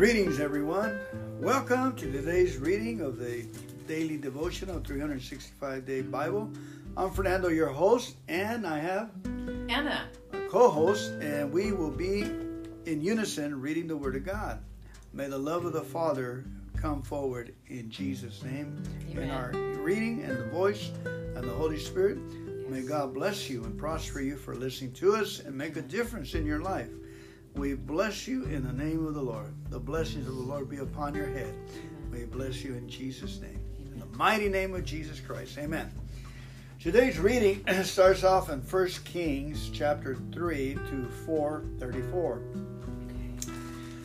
Greetings, everyone. Welcome to today's reading of the daily devotional 365 day Bible. I'm Fernando, your host, and I have Anna, a co host, and we will be in unison reading the Word of God. May the love of the Father come forward in Jesus' name Amen. in our reading and the voice and the Holy Spirit. May God bless you and prosper you for listening to us and make a difference in your life. We bless you in the name of the Lord. The blessings of the Lord be upon your head. We bless you in Jesus' name. In the mighty name of Jesus Christ. Amen. Today's reading starts off in 1 Kings chapter 3 to 434.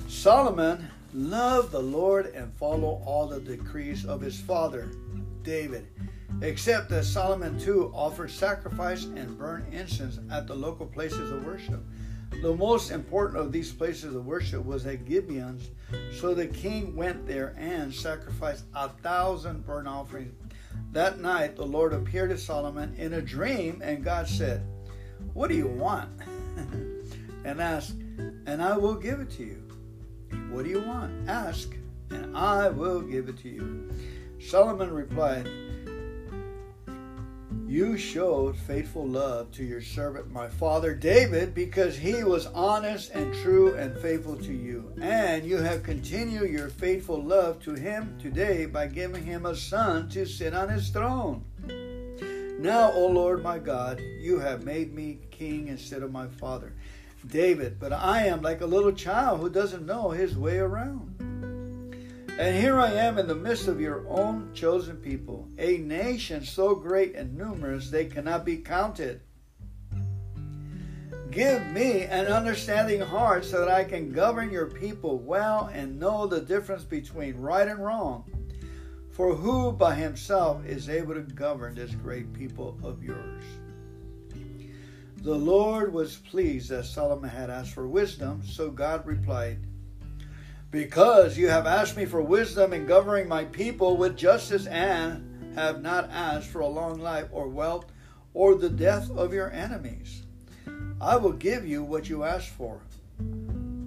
Solomon loved the Lord and followed all the decrees of his father, David, except that Solomon too offered sacrifice and burned incense at the local places of worship. The most important of these places of worship was at Gibeon's, so the king went there and sacrificed a thousand burnt offerings. That night the Lord appeared to Solomon in a dream, and God said, What do you want? and asked, and I will give it to you. What do you want? Ask, and I will give it to you. Solomon replied, You showed faithful love to your servant, my father David, because he was honest and true and faithful to you. And you have continued your faithful love to him today by giving him a son to sit on his throne. Now, O Lord my God, you have made me king instead of my father, David, but I am like a little child who doesn't know his way around. And here I am in the midst of your own chosen people, a nation so great and numerous they cannot be counted. Give me an understanding heart so that I can govern your people well and know the difference between right and wrong. For who by himself is able to govern this great people of yours? The Lord was pleased that Solomon had asked for wisdom, so God replied, Because you have asked me for wisdom in governing my people with justice and have not asked for a long life or wealth or the death of your enemies, I will give you what you asked for.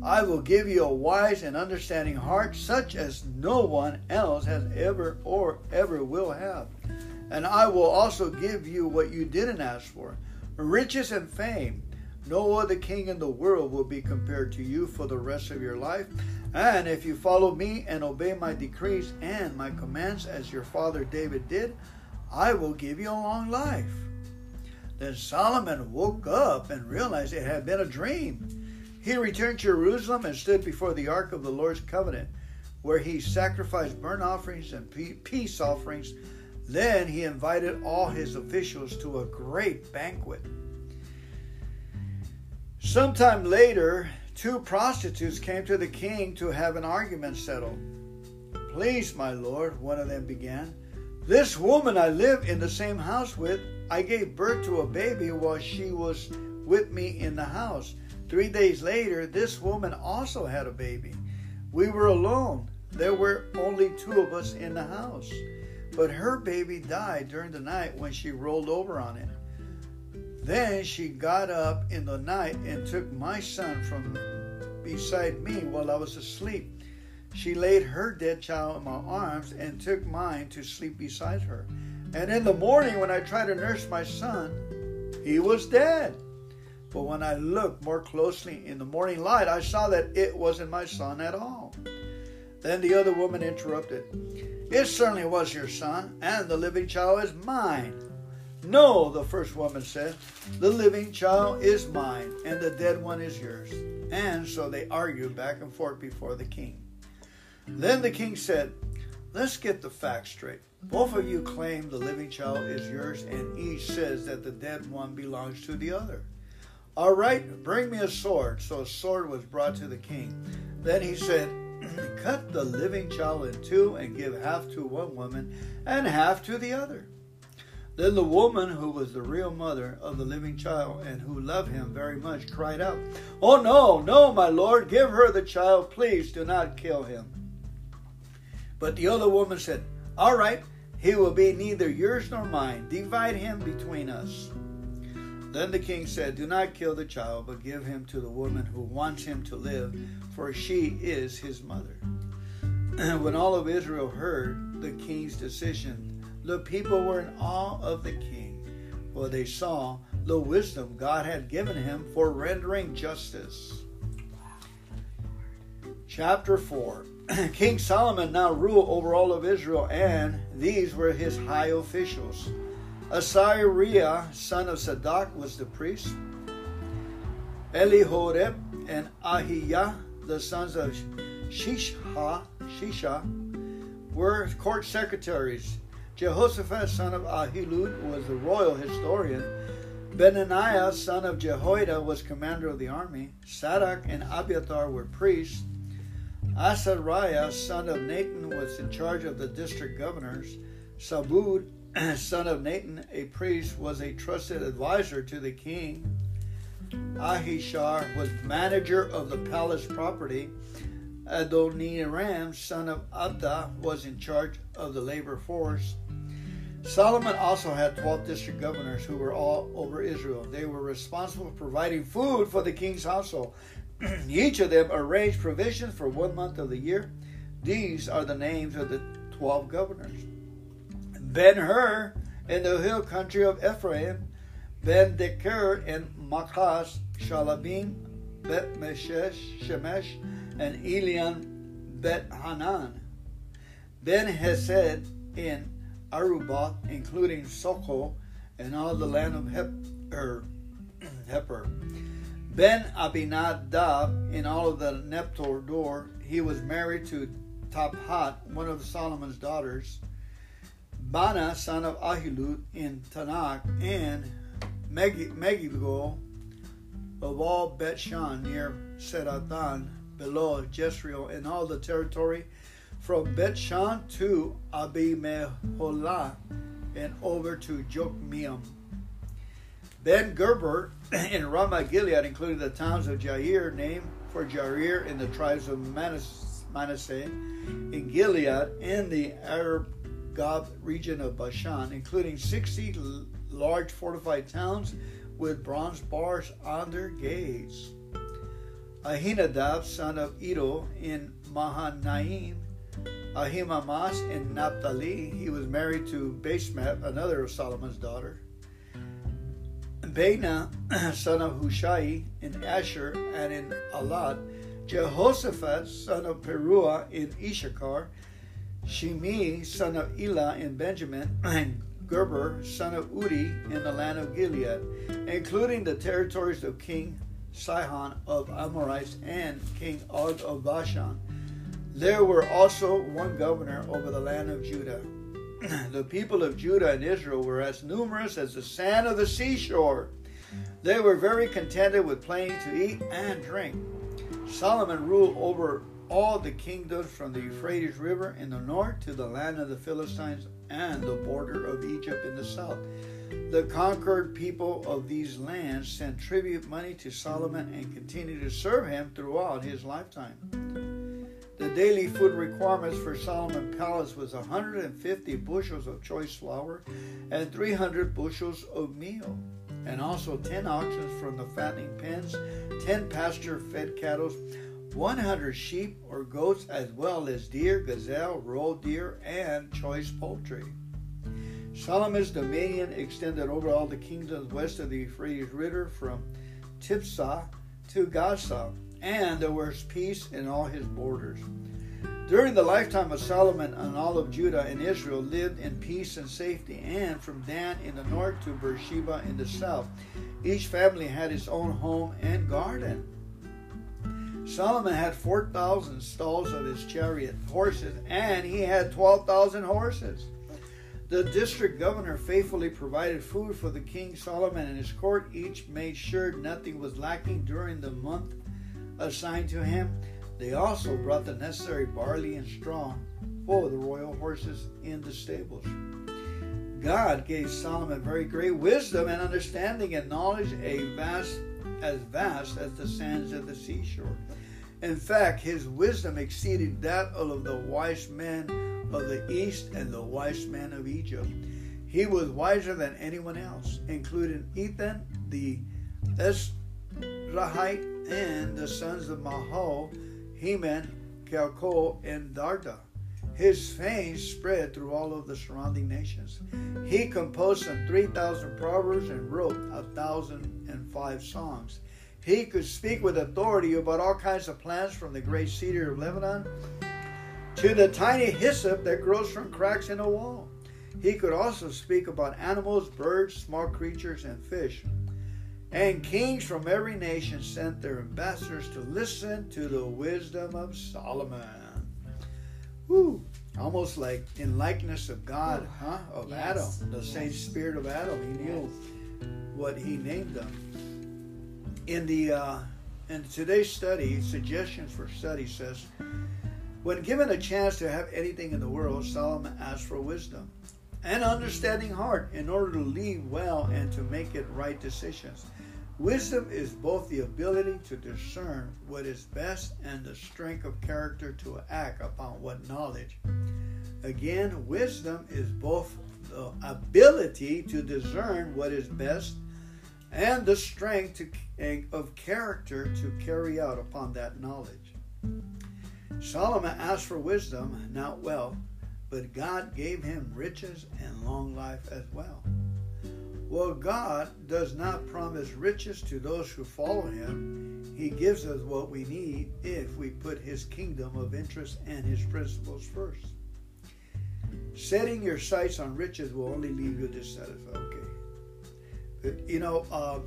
I will give you a wise and understanding heart, such as no one else has ever or ever will have. And I will also give you what you didn't ask for riches and fame. No other king in the world will be compared to you for the rest of your life. And if you follow me and obey my decrees and my commands as your father David did, I will give you a long life. Then Solomon woke up and realized it had been a dream. He returned to Jerusalem and stood before the ark of the Lord's covenant, where he sacrificed burnt offerings and peace offerings. Then he invited all his officials to a great banquet. Sometime later, two prostitutes came to the king to have an argument settled. Please, my lord, one of them began. This woman I live in the same house with, I gave birth to a baby while she was with me in the house. Three days later, this woman also had a baby. We were alone. There were only two of us in the house. But her baby died during the night when she rolled over on it. Then she got up in the night and took my son from beside me while I was asleep. She laid her dead child in my arms and took mine to sleep beside her. And in the morning, when I tried to nurse my son, he was dead. But when I looked more closely in the morning light, I saw that it wasn't my son at all. Then the other woman interrupted. It certainly was your son, and the living child is mine. No, the first woman said, the living child is mine, and the dead one is yours. And so they argued back and forth before the king. Then the king said, Let's get the facts straight. Both of you claim the living child is yours, and each says that the dead one belongs to the other. All right, bring me a sword. So a sword was brought to the king. Then he said, Cut the living child in two and give half to one woman and half to the other. Then the woman, who was the real mother of the living child and who loved him very much, cried out, Oh, no, no, my lord, give her the child. Please do not kill him. But the other woman said, All right, he will be neither yours nor mine. Divide him between us. Then the king said, Do not kill the child, but give him to the woman who wants him to live, for she is his mother. And when all of Israel heard the king's decision, the people were in awe of the king, for they saw the wisdom God had given him for rendering justice. Chapter 4 King Solomon now ruled over all of Israel, and these were his high officials. Azariah, son of Zadok, was the priest. Elihoreph and Ahijah, the sons of Shisha, Shisha, were court secretaries. Jehoshaphat, son of Ahilud, was the royal historian. Benaniah, son of Jehoiada, was commander of the army. Zadok and Abiathar were priests. Azariah, son of Nathan, was in charge of the district governors. Zabud, son of Nathan, a priest, was a trusted advisor to the king. Ahishar was manager of the palace property. Adoniram, son of Abda, was in charge of the labor force. Solomon also had 12 district governors who were all over Israel. They were responsible for providing food for the king's household. Each of them arranged provisions for one month of the year. These are the names of the 12 governors Ben Hur in the hill country of Ephraim, Ben Deker in Makaz, Shaalbim, Bet Meshesh, Shemesh, and Elian Bet Hanan. Ben Hesed in Arubah, including Socoh and all the land of Hepher. Hepher. Ben Abinadab in all of the Neptor Dor, he was married to Taphath, one of Solomon's daughters. Baana, son of Ahilud, in Taanach, and Megiddo of all Bet Shan near Seratan, below Jezreel, and all the territory from Bet Shan to Abimeholah and over to Jokmeam. Ben Geber in Ramah Gilead included the towns of Jair, named for Jair in the tribes of Manasseh, in Gilead, in the Argob region of Bashan, including 60 large fortified towns with bronze bars on their gates. Ahinadab, son of Iddo, in Mahanaim, Ahimamas in Naphtali. He was married to Basemath, another of Solomon's daughter. Bena, son of Hushai, in Asher and in Alad. Jehoshaphat, son of Paruah, in Issachar. Shimei, son of Elah, in Benjamin. And Geber, son of Udi, in the land of Gilead, including the territories of King Sihon of Amorites and King Og of Bashan. There were also one governor over the land of Judah. the people of Judah and Israel were as numerous as the sand of the seashore. They were very contented with plenty to eat and drink. Solomon ruled over all the kingdoms from the Euphrates River in the north to the land of the Philistines and the border of Egypt in the south. The conquered people of these lands sent tribute money to Solomon and continued to serve him throughout his lifetime. The daily food requirements for Solomon Palace was 150 bushels of choice flour and 300 bushels of meal, and also 10 oxen from the fattening pens, 10 pasture fed cattle, 100 sheep or goats, as well as deer, gazelle, roe deer, and choice poultry. Solomon's dominion extended over all the kingdoms west of the Euphrates River from Tiphsah to Gaza, and there was peace in all his borders. During the lifetime of Solomon, and all of Judah and Israel lived in peace and safety, and from Dan in the north to Beersheba in the south, each family had its own home and garden. Solomon had 4,000 stalls of his chariot horses, and he had 12,000 horses. The district governor faithfully provided food for the king Solomon and his court. Each made sure nothing was lacking during the month assigned to him. They also brought the necessary barley and straw for the royal horses in the stables. God gave Solomon very great wisdom and understanding and knowledge, a vast as vast as the sands of the seashore. In fact, his wisdom exceeded that of the wise men of the east and the wise men of Egypt. He was wiser than anyone else, including Ethan, the Ezrahite, and the sons of Mahol, Heman, Calcol, and Darda. His fame spread through all of the surrounding nations. He composed some 3,000 proverbs and wrote a thousand and five songs. He could speak with authority about all kinds of plants from the great cedar of Lebanon to the tiny hyssop that grows from cracks in a wall. He could also speak about animals, birds, small creatures, and fish. And kings from every nation sent their ambassadors to listen to the wisdom of Solomon. Woo! Almost like in likeness of God, huh? Of yes. Adam, the yes. same spirit of Adam. He knew yes. what he named them. In the uh, in today's study, suggestions for study says, when given a chance to have anything in the world, Solomon asked for wisdom and understanding heart in order to lead well and to make it right decisions. Wisdom is both the ability to discern what is best and the strength of character to act upon what knowledge. Again, wisdom is both the ability to discern what is best and the strength to, of character to carry out upon that knowledge. Solomon asked for wisdom, not wealth, but God gave him riches and long life as well. Well, God does not promise riches to those who follow Him. He gives us what we need if we put His kingdom of interest and His principles first. Setting your sights on riches will only leave you dissatisfied. Okay. But, You know, uh,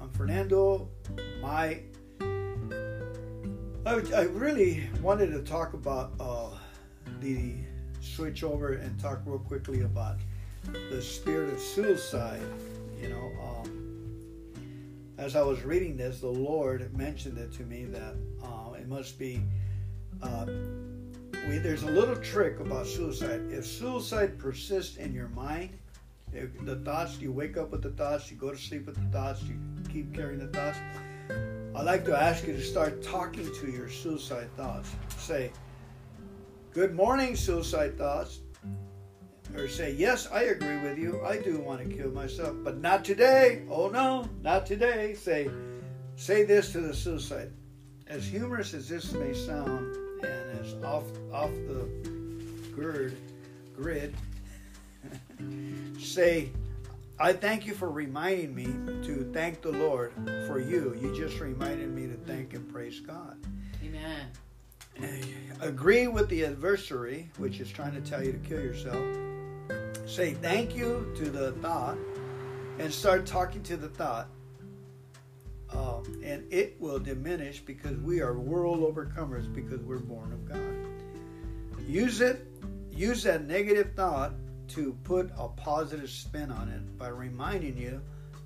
I'm Fernando. My, I, I, really wanted to talk about uh, the switch over and talk real quickly about the spirit of suicide. You know, um, as I was reading this, the Lord mentioned it to me that uh, it must be. Uh, we, there's a little trick about suicide. If suicide persists in your mind, if the thoughts, you wake up with the thoughts, you go to sleep with the thoughts, you keep carrying the thoughts. I'd like to ask you to start talking to your suicide thoughts. Say, Good morning, suicide thoughts or say, Yes, I agree with you. I do want to kill myself, but not today. Oh no, not today. Say, say this to the suicide. As humorous as this may sound, and as off off the grid, grid, say, I thank you for reminding me to thank the Lord for you. You just reminded me to thank and praise God. Amen. Agree with the adversary, which is trying to tell you to kill yourself Say thank you to the thought and start talking to the thought. Uh, and it will diminish because we are world overcomers because we're born of God. Use it, use that negative thought to put a positive spin on it by reminding you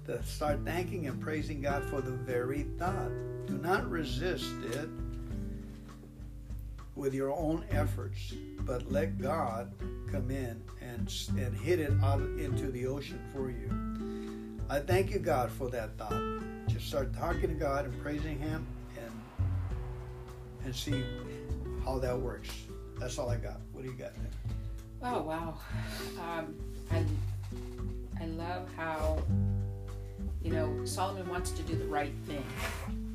to start thanking and praising God for the very thought. Do not resist it with your own efforts, but let God come in and, and hit it out into the ocean for you. I thank you, God, for that thought. Just start talking to God and praising Him and and see how that works. That's all I got. What do you got there? Oh wow, um, I I love how you know Solomon wants to do the right thing,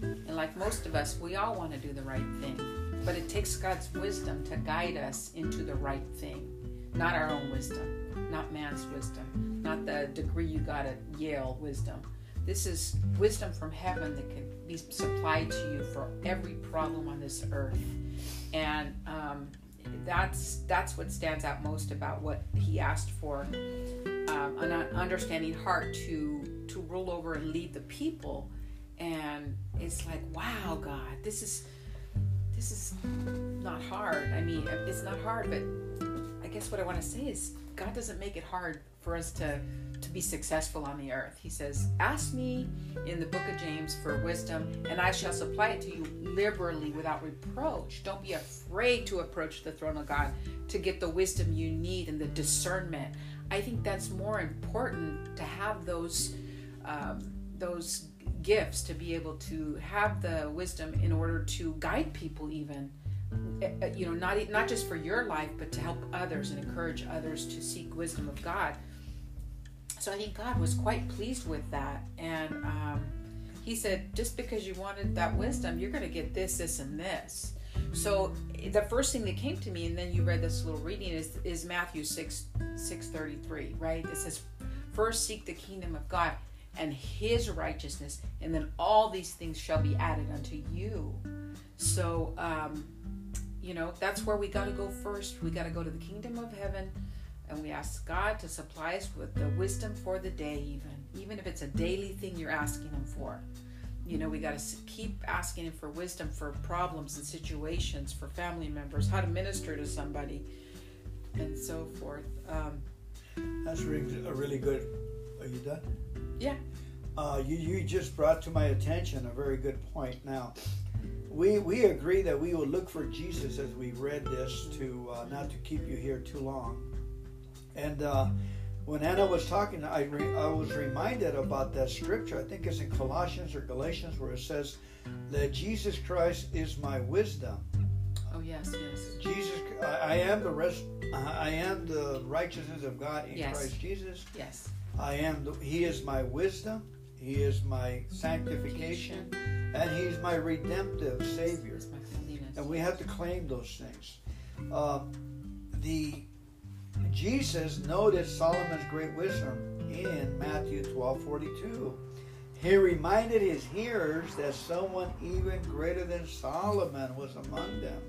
and like most of us, we all want to do the right thing, but it takes God's wisdom to guide us into the right thing. Not our own wisdom, not man's wisdom, not the degree you got at Yale wisdom. This is wisdom from heaven that can be supplied to you for every problem on this earth, and um, that's that's what stands out most about what he asked for um, an understanding heart to to rule over and lead the people, and it's like wow, God, this is this is not hard. I mean, it's not hard, but I guess what I want to say is God doesn't make it hard for us to to be successful on the earth. He says, "Ask me in the book of James for wisdom, and I shall supply it to you liberally without reproach." Don't be afraid to approach the throne of God to get the wisdom you need and the discernment. I think that's more important to have those um, those gifts to be able to have the wisdom in order to guide people even eh, eh, you know, not not just for your life, but to help others and encourage others to seek wisdom of God. So I think God was quite pleased with that, and um, He said, just because you wanted that wisdom, you're going to get this, this, and this. So the first thing that came to me, and then you read this little reading, is is Matthew six six thirty three, right? It says, First seek the kingdom of God and his righteousness, and then all these things shall be added unto you. So, um, you know, that's where we got to go first. We got to go to the kingdom of heaven and we ask God to supply us with the wisdom for the day, even, even if it's a daily thing you're asking Him for. You know, we got to keep asking Him for wisdom for problems and situations, for family members, how to minister to somebody, and so forth. Um, That's really, a really good. Are you done? Yeah. Uh, you, you just brought to my attention a very good point. Now, we we agree that we will look for Jesus as we read this to uh, not to keep you here too long. And uh, when Anna was talking, I re, I was reminded about that scripture. I think it's in Colossians or Galatians where it says that Jesus Christ is my wisdom. Oh yes, yes. Jesus, I, I am the rest. I am the righteousness of God in Yes. Christ Jesus. Yes. I am. The, he is my wisdom. He is my sanctification, and He's my redemptive Savior. It's my holiness. And we have to claim those things. Um, the Jesus noted Solomon's great wisdom in Matthew twelve forty two. He reminded his hearers that someone even greater than Solomon was among them.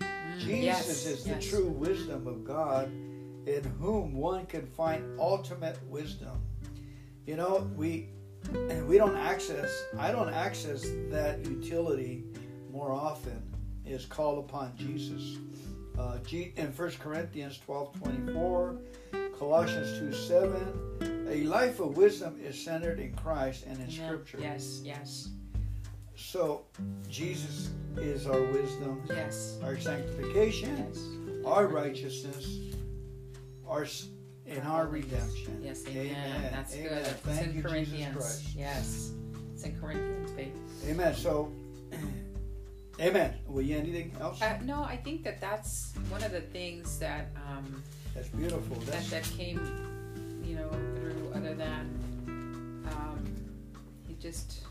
Mm, Jesus yes, is the yes. true wisdom of God in whom one can find ultimate wisdom. You know, we and we don't access I don't access that utility more often is call upon Jesus. Uh, G, in 1 Corinthians 12 24, Colossians 2 7, a life of wisdom is centered in Christ and in Scripture. Yes, yes, So, Jesus is our wisdom, yes, our sanctification, yes. our righteousness, our and our redemption. Yes, amen. That's Amen. good. It's Thank in you, Corinthians. Yes. It's in Corinthians, babe. Amen. So, amen. Will you anything else? Uh, no, I think that that's one of the things that um, That's beautiful. that that came, you know, through other than um, he just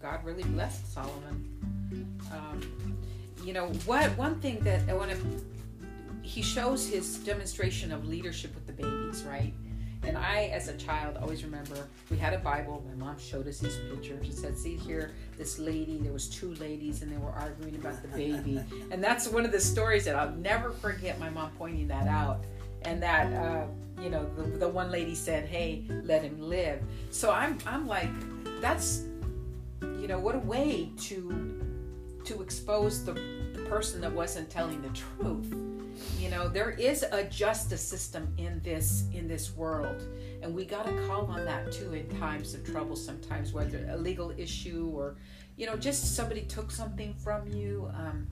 God really blessed Solomon. Um, you know what? One thing that I want to he shows his demonstration of leadership with the babies, right? And I, as a child, always remember we had a Bible. My mom showed us these pictures. and said, "See here, this lady. There was two ladies, and they were arguing about the baby." and that's one of the stories that I'll never forget. My mom pointing that out, and that uh, you know, the, the one lady said, "Hey, let him live." So I'm, I'm like, that's, you know, what a way to, to expose the, the person that wasn't telling the truth you know there is a justice system in this in this world. And we got to call on that too in times of trouble sometimes whether a legal issue or you know just somebody took something from you. Um,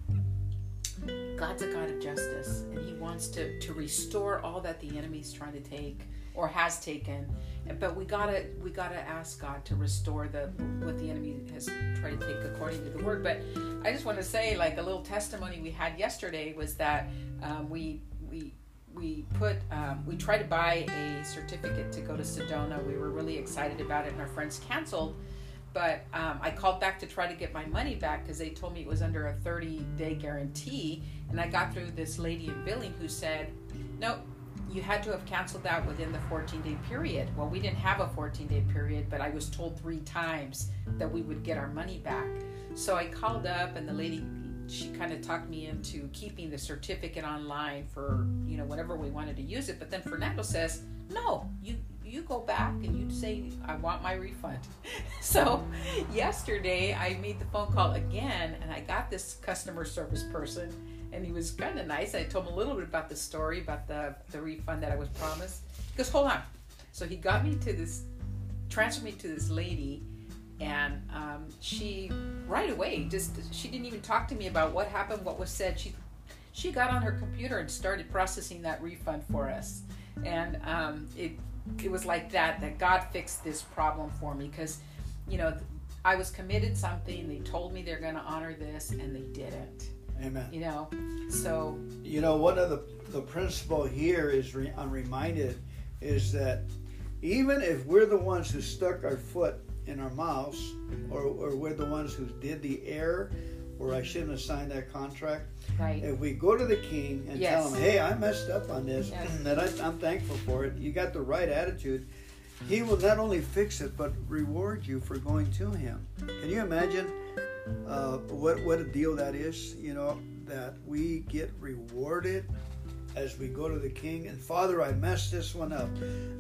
god's a god of justice and he wants to to restore all that the enemy's trying to take or has taken but we gotta we gotta ask god to restore the what the enemy has tried to take according to the word. But i just want to say like a little testimony we had yesterday was that um, we we we put um, we tried to buy a certificate to go to sedona. We were really excited about it and our friends canceled but um, i called back to try to get my money back because they told me it was under a 30 day guarantee. And i got through this lady in billing who said nope you had to have canceled that within the 14 day period. Well, we didn't have a 14 day period, but I was told three times that we would get our money back. So I called up, and the lady, she kind of talked me into keeping the certificate online for, you know, whenever we wanted to use it. But then Fernando says, no, you you go back and you say I want my refund. so yesterday I made the phone call again and I got this customer service person and he was kind of nice. I told him a little bit about the story about the the refund that I was promised. He goes, hold on. So he got me to this, transferred me to this lady, and um, she right away just she didn't even talk to me about what happened, what was said. She she got on her computer and started processing that refund for us, and um, it it was like that that God fixed this problem for me because you know I was committed something. They told me they're going to honor this, and they didn't. Amen. You know, so You know, one of the the principle here is re, I'm reminded is that even if we're the ones who stuck our foot in our mouths, or, or we're the ones who did the error, or I shouldn't have signed that contract. right. If we go to the king and tell him, "Hey, I messed up on this, Yes. and I, I'm thankful for it," you got the right attitude. He will not only fix it, but reward you for going to him. Can you imagine uh, what what a deal that is? You know that we get rewarded as we go to the king. And Father, I messed this one up.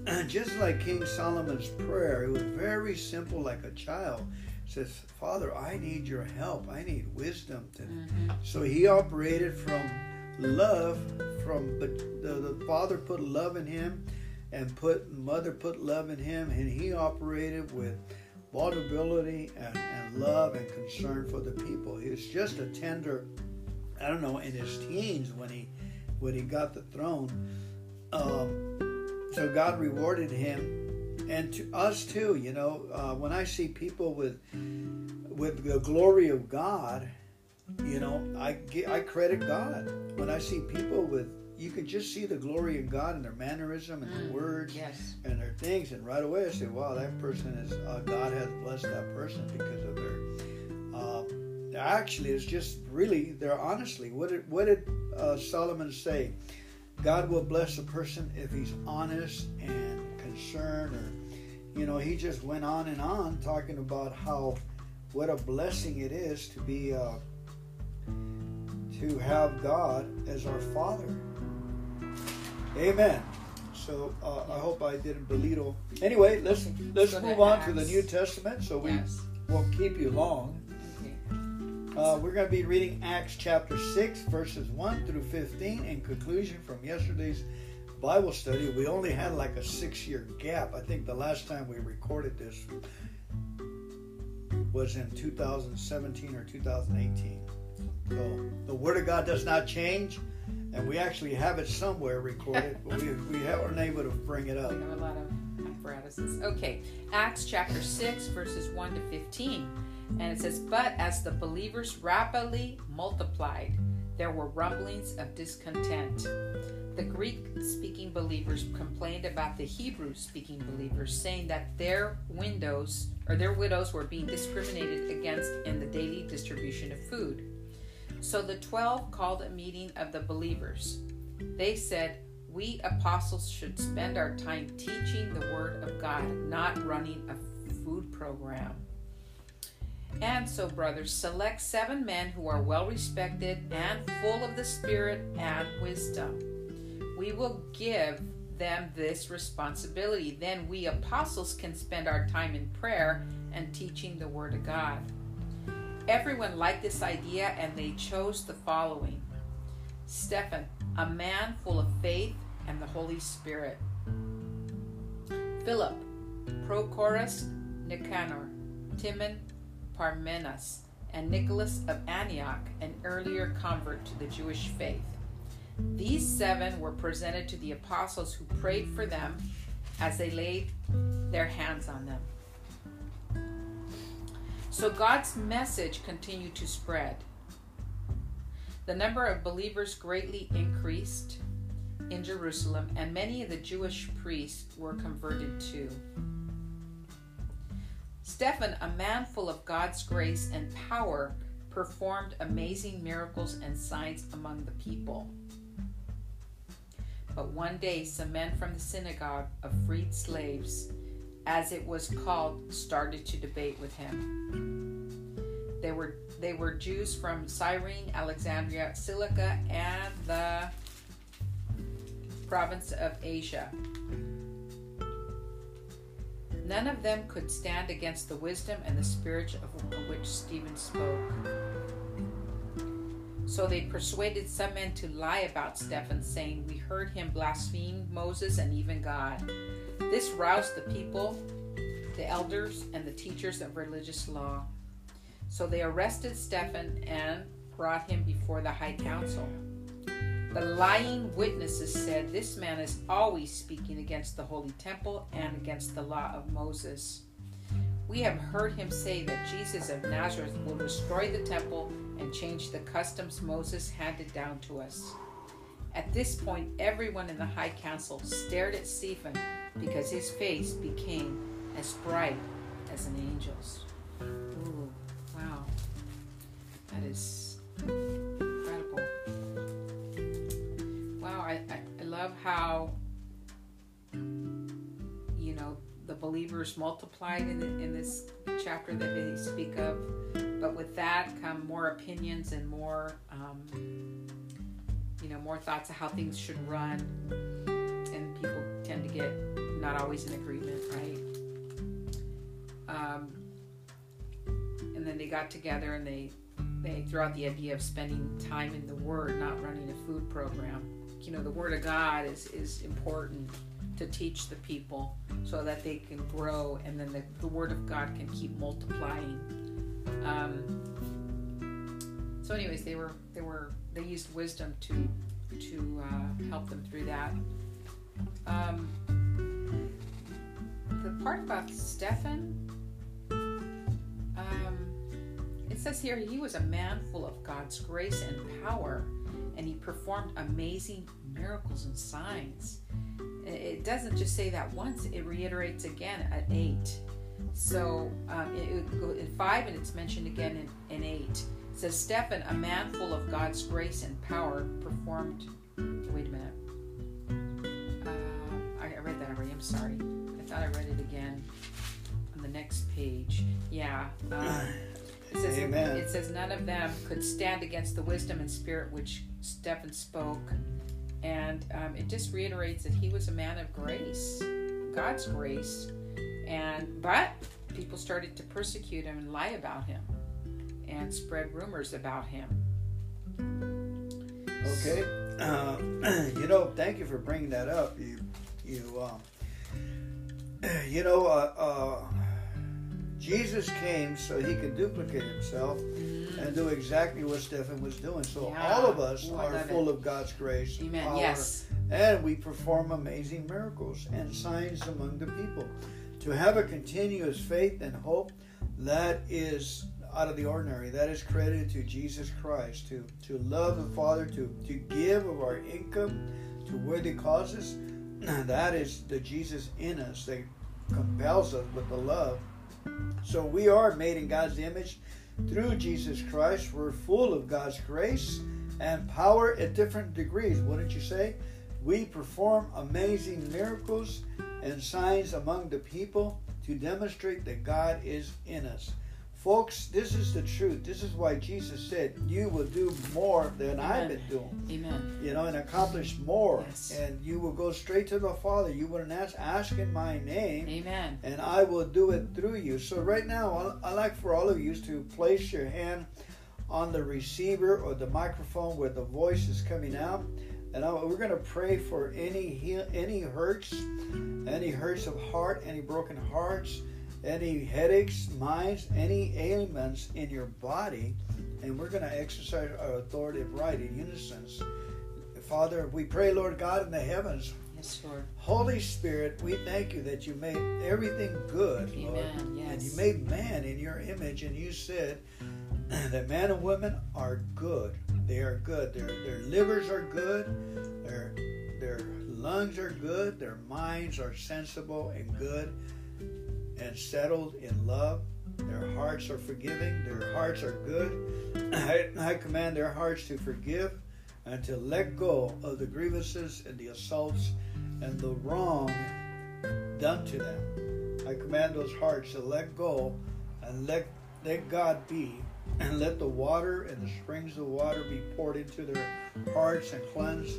Just like King Solomon's prayer, it was very simple, like a child. Says, Father, I need your help. I need wisdom to Mhm. so he operated from love, from but the, the father put love in him, and put mother put love in him, and he operated with vulnerability and, and love and concern for the people. He was just a tender, I don't know, in his teens when he when he got the throne. Um, so God rewarded him, and to us too. You know, uh, when I see people with with the glory of God, you know, I I credit God when I see people with. You can just see the glory of God in their mannerism and their Mm, words Yes. and their things, and right away I say, "Wow, that person is uh, God has blessed that person because of their." Uh, actually, it's just really, they're honestly. What did what did uh, Solomon say? God will bless a person if he's honest and concerned, or you know, he just went on and on talking about how what a blessing it is to be uh, to have God as our Father. Amen. So uh, I hope I didn't belittle. Anyway, let's let's to move on to the New Testament, so we Yes. won't keep you long. Uh, we're going to be reading Acts chapter 6, verses 1 through 15, in conclusion from yesterday's Bible study. We only had like a six year gap. I think the last time we recorded this was in 2017 or 2018. So the Word of God does not change, and we actually have it somewhere recorded, but we, we weren't able to bring it up. We have a lot of apparatuses. Okay, Acts chapter 6, verses 1 to 15. And it says, But as the believers rapidly multiplied, there were rumblings of discontent. The Greek speaking believers complained about the Hebrew speaking believers, saying that their windows or their widows were being discriminated against in the daily distribution of food. So the twelve called a meeting of the believers. They said, We apostles should spend our time teaching the Word of God, not running a food program. And so, brothers, select seven men who are well respected and full of the Spirit and wisdom. We will give them this responsibility. Then we apostles can spend our time in prayer and teaching the Word of God. Everyone liked this idea and they chose the following Stephen, a man full of faith and the Holy Spirit. Philip, Prochorus, Nicanor, Timon, Parmenas, and Nicholas of Antioch, an earlier convert to the Jewish faith. These seven were presented to the apostles who prayed for them as they laid their hands on them. So God's message continued to spread. The number of believers greatly increased in Jerusalem, and many of the Jewish priests were converted too. Stephen, a man full of God's grace and power, performed amazing miracles and signs among the people. But one day, some men from the synagogue of freed slaves, as it was called, started to debate with him. They were they were Jews from Cyrene, Alexandria, Cilicia, and the province of Asia. None of them could stand against the wisdom and the spirit of which Stephen spoke. So they persuaded some men to lie about Stephen, saying, We heard him blaspheme Moses and even God. This roused the people, the elders, and the teachers of religious law. So they arrested Stephen and brought him before the high council. The lying witnesses said, This man is always speaking against the holy temple and against the law of Moses. We have heard him say that Jesus of Nazareth will destroy the temple and change the customs Moses handed down to us. At this point, everyone in the high council stared at Stephen because his face became as bright as an angel's. Ooh, wow. That is incredible. Wow, I, I, I love how, you know, the believers multiplied in, the, in this chapter that they speak of. But with that come more opinions and more, um, you know, more thoughts of how things should run. And people tend to get not always in agreement, right? Um, and then they got together and they they threw out the idea of spending time in the Word, not running a food program. You know, the Word of God is is important to teach the people so that they can grow and then the, the word of god can keep multiplying um, so anyways they were they were they used wisdom to to uh, help them through that um, the part about stephen um, it says here he was a man full of god's grace and power and he performed amazing miracles and signs it doesn't just say that once, it reiterates again at 8. So um, it go in 5 and it's mentioned again in, in 8. It says, Stephen, a man full of God's grace and power, performed. Wait a minute. Uh, I read that already. I'm sorry. I thought I read it again on the next page. Yeah. Um, it says, Amen. it says, None of them could stand against the wisdom and spirit which Stephen spoke and um, it just reiterates that he was a man of grace, God's grace, and but people started to persecute him and lie about him, and spread rumors about him. Okay, uh, you know, thank you for bringing that up. You, you, um, you know, uh, uh, Jesus came so he could duplicate himself and do exactly what Stephen was doing. So Yeah. all of us Oh, I are full it. of God's grace, and Amen. power, Yes. and we perform amazing miracles and signs among the people. To have a continuous faith and hope that is out of the ordinary. That is credited to Jesus Christ. To to love the Father, to to give of our income to worthy causes. That is the Jesus in us that compels us with the love. So we are made in God's image through Jesus Christ. We're full of God's grace and power at different degrees, wouldn't you say? We perform amazing miracles and signs among the people to demonstrate that God is in us. Folks, this is the truth. This is why Jesus said, You will do more than I've been doing Amen. you know, and accomplish more. Yes. And you will go straight to the Father. You wouldn't ask, ask in my name, Amen. and I will do it through you. So right now, I like for all of you to place your hand on the receiver or the microphone where the voice is coming out, and I, we're going to pray for any heal, any hurts, any hurts of heart, any broken hearts, any headaches, minds, any ailments in your body, and we're going to exercise our authority of right in unison. Father, we pray, Lord God, in the heavens, Yes, Lord. Holy Spirit, we thank you that you made everything good, Lord. Amen. And you made man in your image, and you said that man and woman are good. They are good. Their their livers are good. Their their lungs are good. Their minds are sensible and good, settled in love. Their hearts are forgiving. Their hearts are good. I, I command their hearts to forgive and to let go of the grievances and the assaults and the wrong done to them. I command those hearts to let go and let let God be and let the water and the springs of water be poured into their hearts and cleansed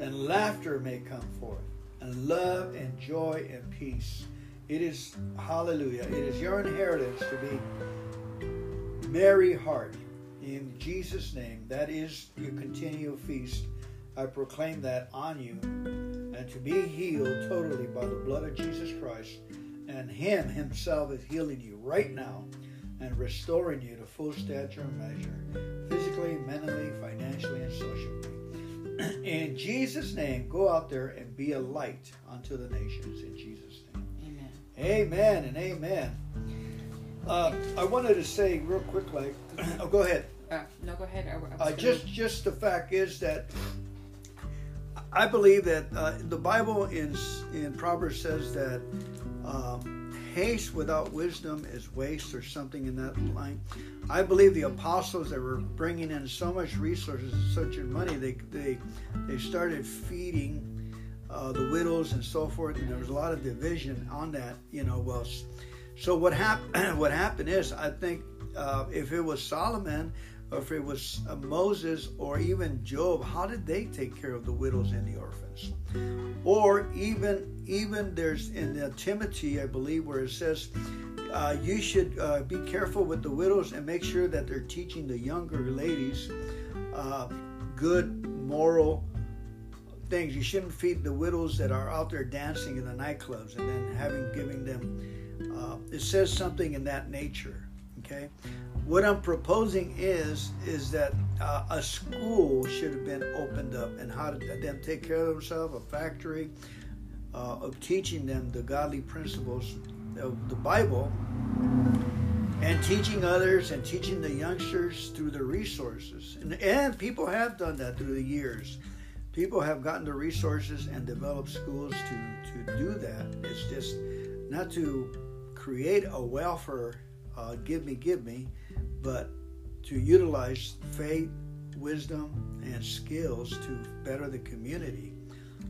and laughter may come forth and love and joy and peace. It is hallelujah. It is your inheritance to be merry heart in Jesus' name. That is your continual feast. I proclaim that on you and to be healed totally by the blood of Jesus Christ. And Him Himself is healing you right now and restoring you to full stature and measure, physically, mentally, financially, and socially. In Jesus' name, go out there and be a light unto the nations. In Jesus'. Amen. And amen. Uh, I wanted to say real quick, like, oh, go ahead. Uh, no, go ahead. I, I Uh, just, just the fact is that I believe that uh, the Bible in in Proverbs says that um, haste without wisdom is waste, or something in that line. I believe the apostles that were bringing in so much resources and such money, they they they started feeding uh, the widows and so forth, and there was a lot of division on that. You know, well, so what happened? What happened is, I think uh, if it was Solomon, or if it was uh, Moses, or even Job, how did they take care of the widows and the orphans? Or even even there's in Timothy, I believe, where it says. Uh, you should uh, be careful with the widows and make sure that they're teaching the younger ladies uh, good moral things. You shouldn't feed the widows that are out there dancing in the nightclubs and then having giving them. Uh, it says something in that nature. Okay, what I'm proposing is is that uh, a school should have been opened up and how to them take care of themselves. A factory uh, of teaching them the godly principles of the Bible and teaching others and teaching the youngsters through the resources. And, and people have done that through the years. People have gotten the resources and developed schools to, to do that. It's just not to create a welfare, uh, give me, give me, but to utilize faith, wisdom, and skills to better the community.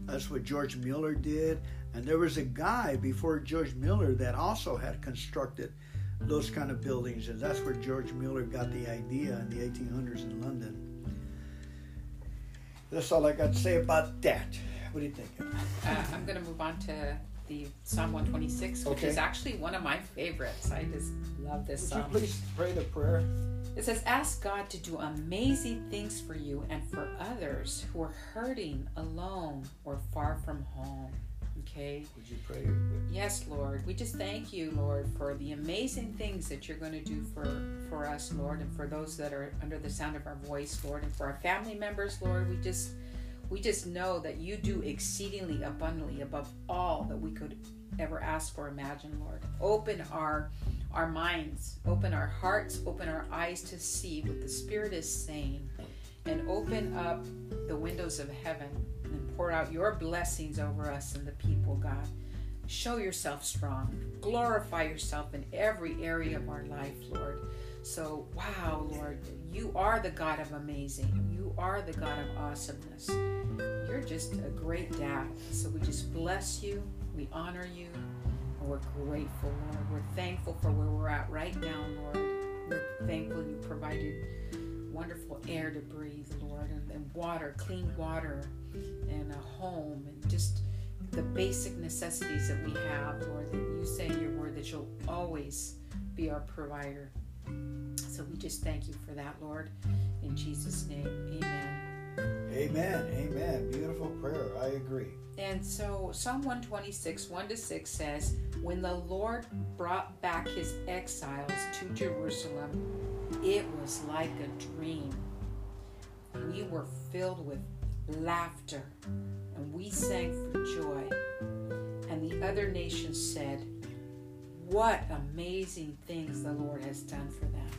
That's what George Mueller did. And there was a guy before George Mueller that also had constructed those kind of buildings, and that's where George Mueller got the idea in the 1800s in London. That's all I got to say about that. What do you think? uh, I'm going to move on to the Psalm 126, which Okay. is actually one of my favorites. I just love this Would you psalm. please pray the prayer? It says, Ask God to do amazing things for you and for others who are hurting, alone, or far from home. Okay? Would you pray? Yes, Lord. We just thank you, Lord, for the amazing things that you're going to do for, for us, Lord, and for those that are under the sound of our voice, Lord, and for our family members, Lord. We just we just know that you do exceedingly abundantly above all that we could ever ask or imagine, Lord. Open our our minds, open our hearts, open our eyes to see what the Spirit is saying, and open up the windows of heaven pour out your blessings over us and the people, God. Show yourself strong. Glorify yourself in every area of our life, Lord. So, wow, Lord, you are the God of amazing. You are the God of awesomeness. You're just a great dad. So, we just bless you. We honor you. And we're grateful, Lord. We're thankful for where we're at right now, Lord. We're thankful you provided wonderful air to breathe, Lord, and, and water, clean water, and a home, and just the basic necessities that we have, Lord, that you say in your word that you'll always be our provider. So we just thank you for that, Lord. In Jesus' name, amen. Amen. Amen. Beautiful prayer. I agree. And so Psalm 126, 1 to 6 says, When the Lord brought back his exiles to Jerusalem, it was like a dream. We were filled with laughter, and we sang for joy. And the other nations said, What amazing things the Lord has done for them.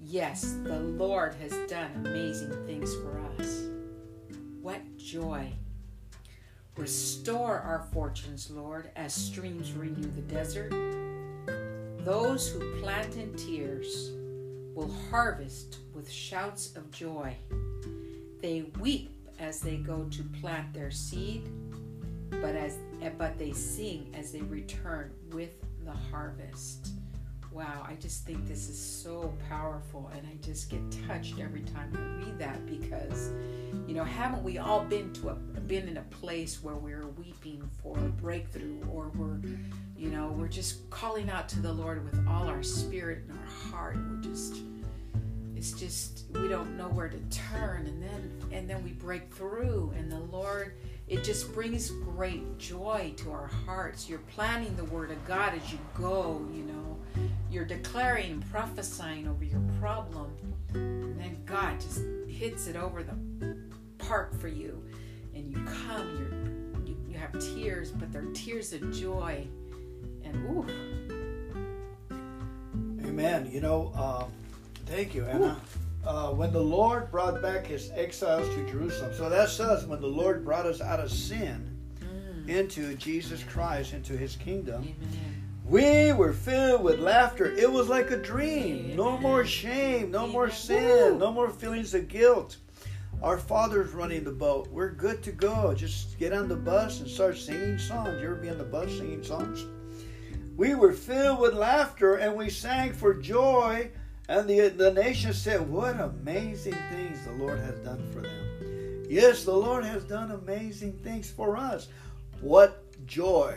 Yes, the Lord has done amazing things for us. What joy! Restore our fortunes, Lord, as streams renew the desert. Those who plant in tears will harvest with shouts of joy. They weep as they go to plant their seed, but as but they sing as they return with the harvest. Wow, I just think this is so powerful and I just get touched every time I read that because you know, haven't we all been to a been in a place where we're weeping for a breakthrough or we're you know, we're just calling out to the Lord with all our spirit and our heart. We're just it's just we don't know where to turn and then and then we break through and the Lord it just brings great joy to our hearts. You're planning the word of God as you go, you know. You're declaring and prophesying over your problem. And then God just hits it over the park for you. And you come, you're, you, you have tears, but they're tears of joy. And ooh, Amen. You know, uh, thank you, Anna. Uh, when the Lord brought back his exiles to Jerusalem, so that says when the Lord brought us out of sin Mm. into Jesus Christ, into his kingdom, Amen. we were filled with laughter. It was like a dream. No more shame, no more sin, Woo. no more feelings of guilt. Our Father's running the boat. We're good to go. Just get on the bus and start singing songs. You ever be on the bus singing songs? We were filled with laughter and we sang for joy. And the, the nation said, What amazing things the Lord has done for them. Yes, the Lord has done amazing things for us. What joy.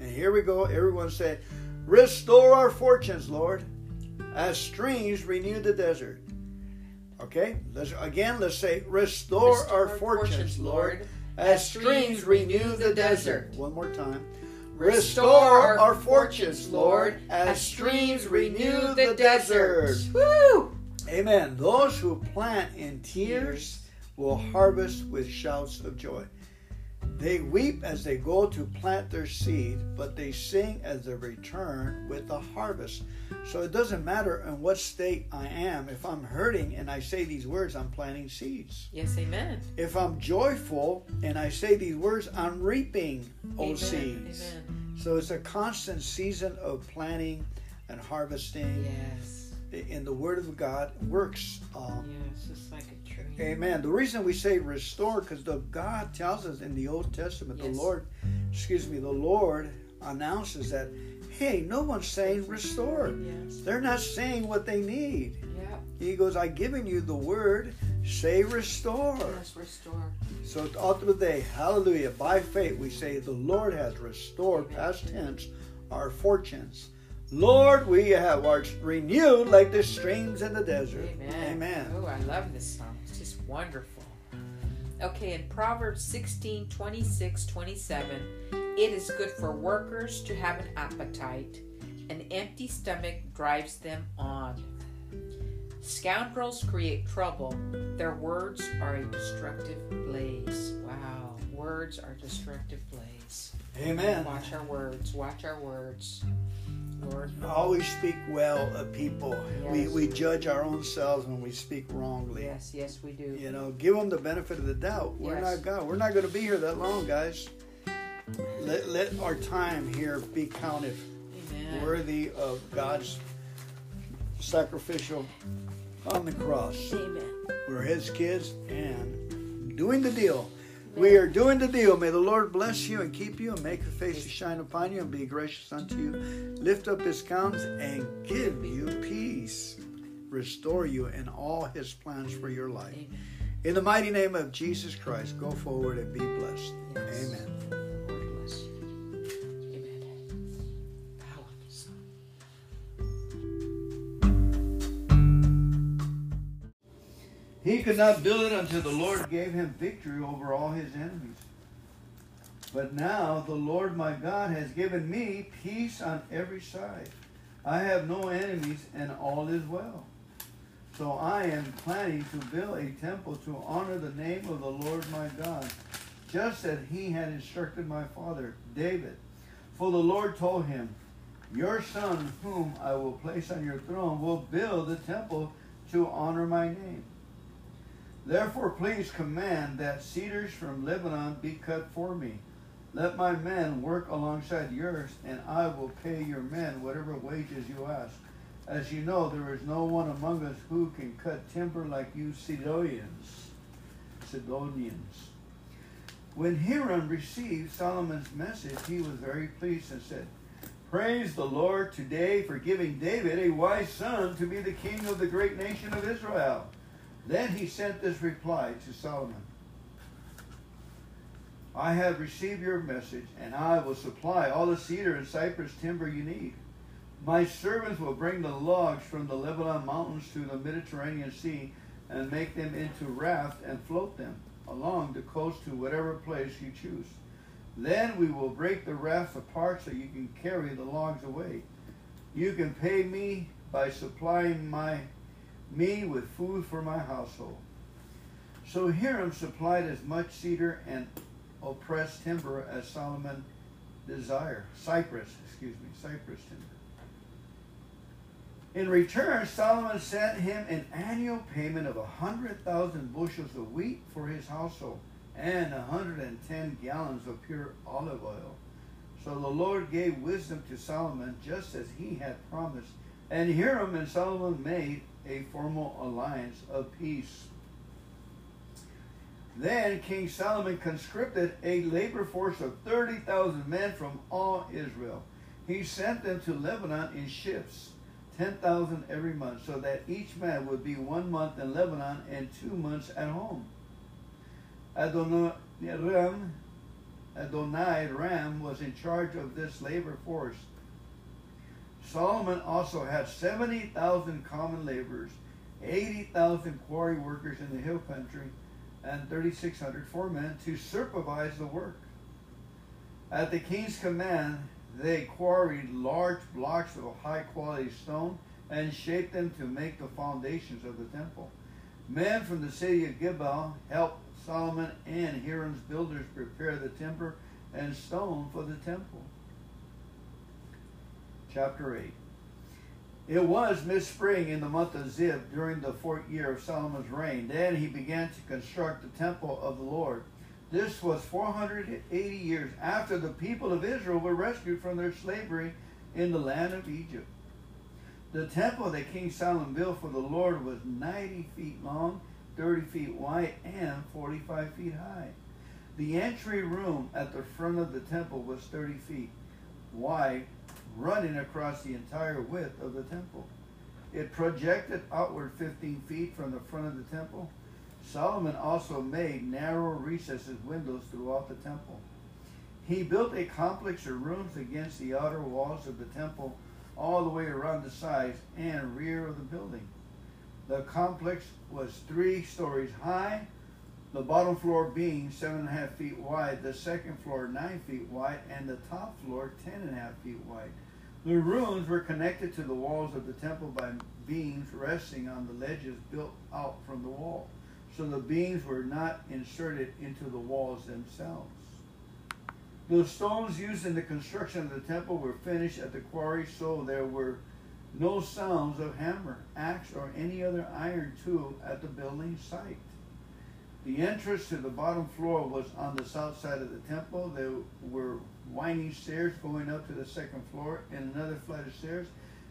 And here we go. Everyone say, Restore our fortunes, Lord, as streams renew the desert. Okay, let's again. Let's say, "Restore, our fortunes, Lord, as streams renew the desert." One more time. Restore our fortunes, Lord, as streams renew the desert. Woo! Amen. Those who plant in tears will harvest with shouts of joy. They weep as they go to plant their seed, but they sing as they return with the harvest. So it doesn't matter in what state I am. If I'm hurting and I say these words, I'm planting seeds. Yes, amen. If I'm joyful and I say these words, I'm reaping Amen. seeds. Amen. So it's a constant season of planting and harvesting. Yes. In the Word of God works. Um, Yes, it's like a. Amen. The reason we say restore, because the God tells us in the Old Testament, Yes. the Lord, excuse me, the Lord announces that, hey, no one's saying restore. Yes. They're not saying what they need. Yeah. He goes, I've given you the word, say restore. Yes, restore. So all through the day, hallelujah, by faith, we say the Lord has restored, Amen. past tense, our fortunes. Lord, we have our renewed like the streams in the desert. Amen. Amen. Oh, I love this song. Wonderful. Okay, in Proverbs 16 26 27, it is good for workers to have an appetite. An empty stomach drives them on. Scoundrels create trouble. Their words are a destructive blaze. Wow, words are destructive blaze. Amen. Watch our words. Watch our words. Lord. always speak well of people. We, Yes. we judge our own selves when we speak wrongly. Yes, yes, we do. You know, give them the benefit of the doubt. We're not God. We're not going to be here that long, guys. Let, let our time here be counted Amen. worthy of God's sacrificial on the cross. Amen. We're His kids and doing the deal. We are doing the deal. May the Lord bless you and keep you and make His face to shine upon you and be gracious unto you. Lift up His countenance and give you peace. Restore you in all His plans for your life. In the mighty name of Jesus Christ, go forward and be blessed. Amen. He could not build it until the Lord gave him victory over all his enemies. But now the Lord my God has given me peace on every side. I have no enemies, and all is well. So I am planning to build a temple to honor the name of the Lord my God, just as he had instructed my father David. For the Lord told him, Your son, whom I will place on your throne, will build the temple to honor my name. Therefore, please command that cedars from Lebanon be cut for me. Let my men work alongside yours, and I will pay your men whatever wages you ask. As you know, there is no one among us who can cut timber like you Sidonians. Sidonians. When Hiram received Solomon's message, he was very pleased and said, Praise the Lord today for giving David a wise son to be the king of the great nation of Israel. Then he sent this reply to Solomon I have received your message, and I will supply all the cedar and cypress timber you need. My servants will bring the logs from the Lebanon mountains to the Mediterranean Sea and make them into rafts and float them along the coast to whatever place you choose. Then we will break the rafts apart so you can carry the logs away. You can pay me by supplying my me with food for my household. So Hiram supplied as much cedar and oppressed timber as Solomon desired. Cypress, excuse me, cypress timber. In return, Solomon sent him an annual payment of a hundred thousand bushels of wheat for his household and a hundred and ten gallons of pure olive oil. So the Lord gave wisdom to Solomon just as he had promised. And Hiram and Solomon made a formal alliance of peace. Then King Solomon conscripted a labor force of 30,000 men from all Israel. He sent them to Lebanon in ships 10,000 every month, so that each man would be one month in Lebanon and two months at home. Adonai Ram, Adoniram was in charge of this labor force. Solomon also had 70,000 common laborers, 80,000 quarry workers in the hill country, and 3,600 foremen to supervise the work. At the king's command, they quarried large blocks of high quality stone and shaped them to make the foundations of the temple. Men from the city of Gibeah helped Solomon and Hiram's builders prepare the timber and stone for the temple. Chapter 8 It was mid spring in the month of Ziv during the fourth year of Solomon's reign. Then he began to construct the temple of the Lord this was 480 years after the people of Israel were rescued from their slavery in the land of Egypt. The temple that King Solomon built for the Lord was 90 feet long, 30 feet wide, and 45 feet high. The entry room at the front of the temple was 30 feet wide, running across the entire width of the temple. It projected outward 15 feet from the front of the temple Solomon also made narrow recesses windows throughout the temple. He built a complex of rooms against the outer walls of the temple all the way around the sides and rear of the building. The complex was three stories high, the bottom floor being seven and a half feet wide, the second floor nine feet wide, and the top floor ten and a half feet wide. The rooms were connected to the walls of the temple by beams resting on the ledges built out from the wall so the beams were not inserted into the walls themselves. The stones used in the construction of the temple were finished at the quarry, so there were no sounds of hammer, axe, or any other iron tool at the building site. The entrance to the bottom floor was on the south side of the temple. There were winding stairs going up to the second floor and another flight of stairs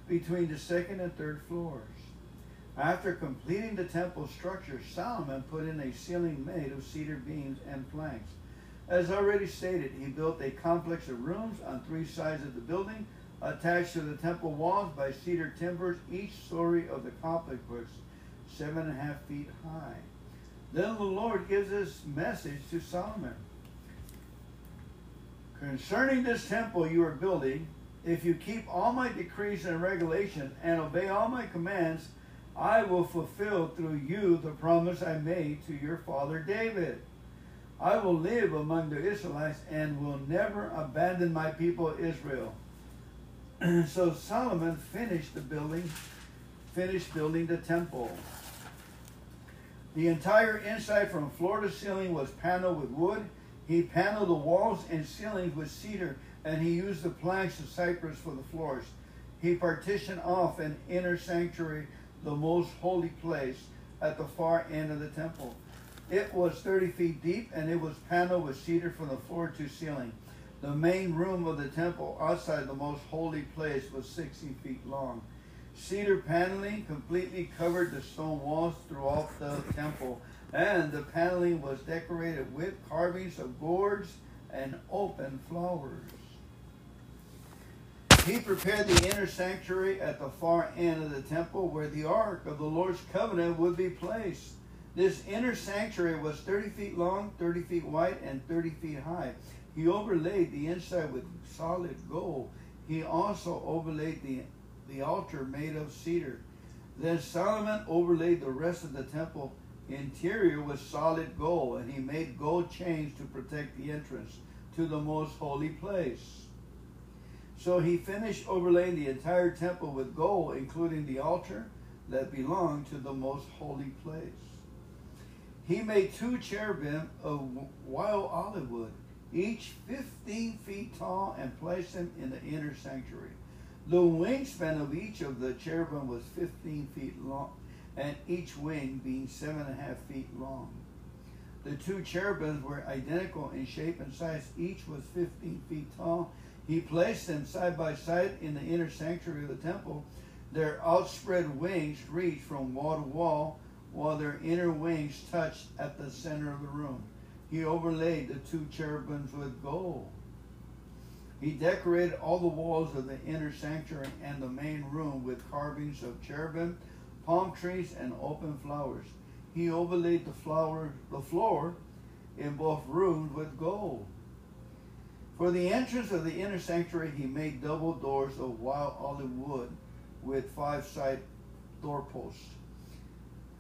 between the second and third floors. After completing the temple structure, Solomon put in a ceiling made of cedar beams and planks. As already stated, he built a complex of rooms on three sides of the building, attached to the temple walls by cedar timbers. Each story of the complex was seven and a half feet high. Then the Lord gives this message to Solomon. Concerning this temple you are building, if you keep all my decrees and regulations and obey all my commands, I will fulfill through you the promise I made to your father David. I will live among the Israelites and will never abandon my people Israel. so Solomon finished the building, finished building the temple. The entire inside from floor to ceiling was paneled with wood. He paneled the walls and ceilings with cedar, and he used the planks of cypress for the floors. He partitioned off an inner sanctuary the most holy place at the far end of the temple. It was 30 feet deep and it was paneled with cedar from the floor to ceiling. The main room of the temple outside the most holy place was 60 feet long. Cedar paneling completely covered the stone walls throughout the temple, and the paneling was decorated with carvings of gourds and open flowers. He prepared the inner sanctuary at the far end of the temple where the ark of the Lord's covenant would be placed. This inner sanctuary was 30 feet long, 30 feet wide, and 30 feet high. He overlaid the inside with solid gold. He also overlaid the, the altar made of cedar. Then Solomon overlaid the rest of the temple interior with solid gold, and he made gold chains to protect the entrance to the most holy place. So he finished overlaying the entire temple with gold, including the altar that belonged to the most holy place. He made two cherubim of wild olive wood, each 15 feet tall, and placed them in the inner sanctuary. The wingspan of each of the cherubim was 15 feet long, and each wing being seven and a half feet long. The two cherubims were identical in shape and size. Each was 15 feet tall. He placed them side by side in the inner sanctuary of the temple. Their outspread wings reached from wall to wall, while their inner wings touched at the center of the room. He overlaid the two cherubims with gold. He decorated all the walls of the inner sanctuary and the main room with carvings of cherubim, palm trees, and open flowers. He overlaid the flower, the floor in both rooms with gold. For the entrance of the inner sanctuary, he made double doors of wild olive wood with five side doorposts.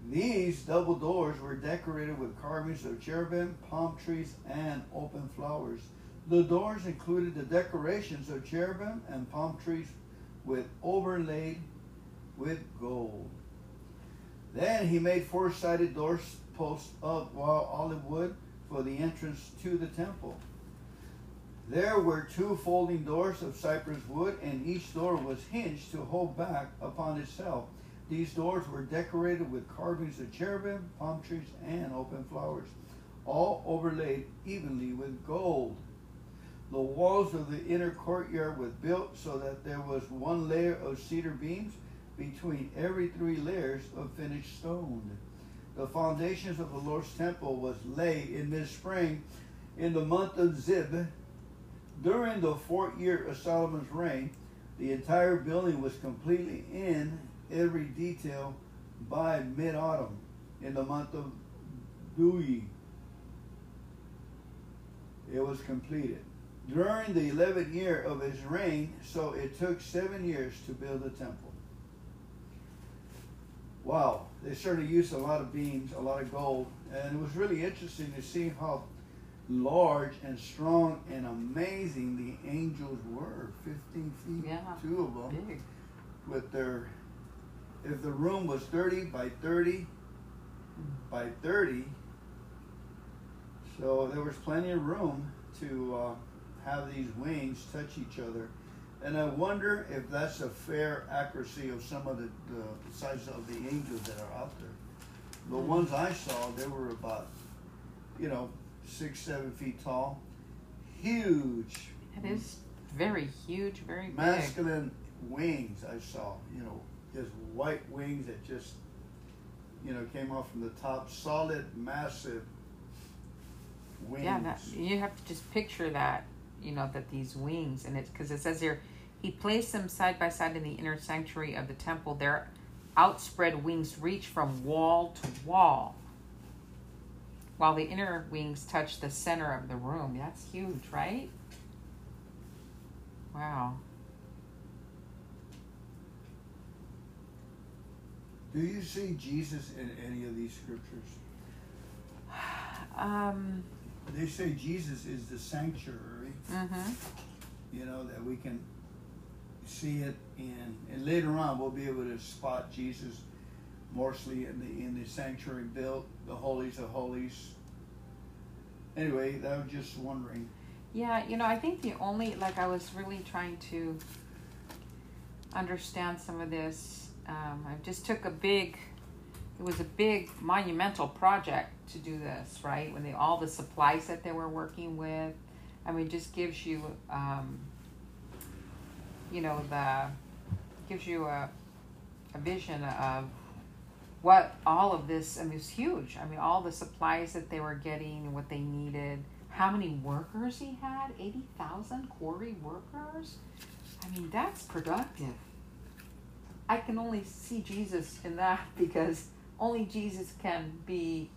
These double doors were decorated with carvings of cherubim, palm trees, and open flowers. The doors included the decorations of cherubim and palm trees with overlaid with gold. Then he made four-sided doors posts of wild olive wood for the entrance to the temple. There were two folding doors of cypress wood, and each door was hinged to hold back upon itself. These doors were decorated with carvings of cherubim, palm trees, and open flowers, all overlaid evenly with gold. The walls of the inner courtyard were built so that there was one layer of cedar beams between every three layers of finished stone. The foundations of the Lord's temple was laid in mid spring in the month of Ziv. During the fourth year of Solomon's reign, the entire building was completely in every detail by mid autumn in the month of Dui. It was completed during the 11th year of his reign, so it took seven years to build the temple. Wow, they certainly used a lot of beams, a lot of gold, and it was really interesting to see how large and strong and amazing the angels were 15 feet, Yeah, two of them, Big. with their, if the room was 30 by 30 by 30, so there was plenty of room to uh, have these wings touch each other. And I wonder if that's a fair accuracy of some of the, the size of the angels that are out there. The Mhm. ones I saw, they were about, you know, six, seven feet tall, huge, It is very huge, very big. masculine wings. I saw, you know, just white wings that just, you know, came off from the top, solid, massive wings. Yeah, that, you have to just picture that, you know, that these wings, and it's because it says here, he placed them side by side in the inner sanctuary of the temple. Their outspread wings reach from wall to wall, while the inner wings touch the center of the room. That's huge, right? Wow. Do you see Jesus in any of these scriptures? Um. They say Jesus is the sanctuary, Mm-hmm. you know, that we can see it in, and later on we'll be able to spot Jesus mostly in the in the sanctuary built, the holies of holies. Anyway, I was just wondering. Yeah, you know, I think the only like I was really trying to understand some of this. Um, I just took a big. It was a big monumental project to do this, right? When they all the supplies that they were working with, I mean, just gives you, um, you know, the gives you a a vision of what all of this. I mean, it's huge. I mean, all the supplies that they were getting what they needed how many workers he had 80,000 quarry workers. I mean, that's productive. I can only see Jesus in that because only Jesus can be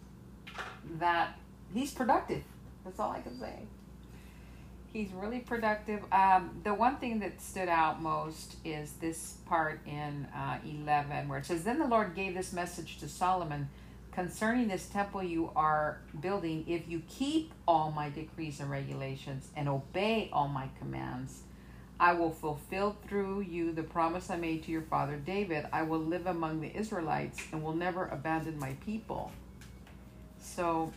that. He's productive. That's all I can say. He's really productive. Um, the one thing that stood out most is this part in uh, 11 where it says, Then the Lord gave this message to Solomon concerning this temple you are building, if you keep all my decrees and regulations and obey all my commands, I will fulfill through you the promise I made to your father David. I will live among the Israelites and will never abandon my people. So,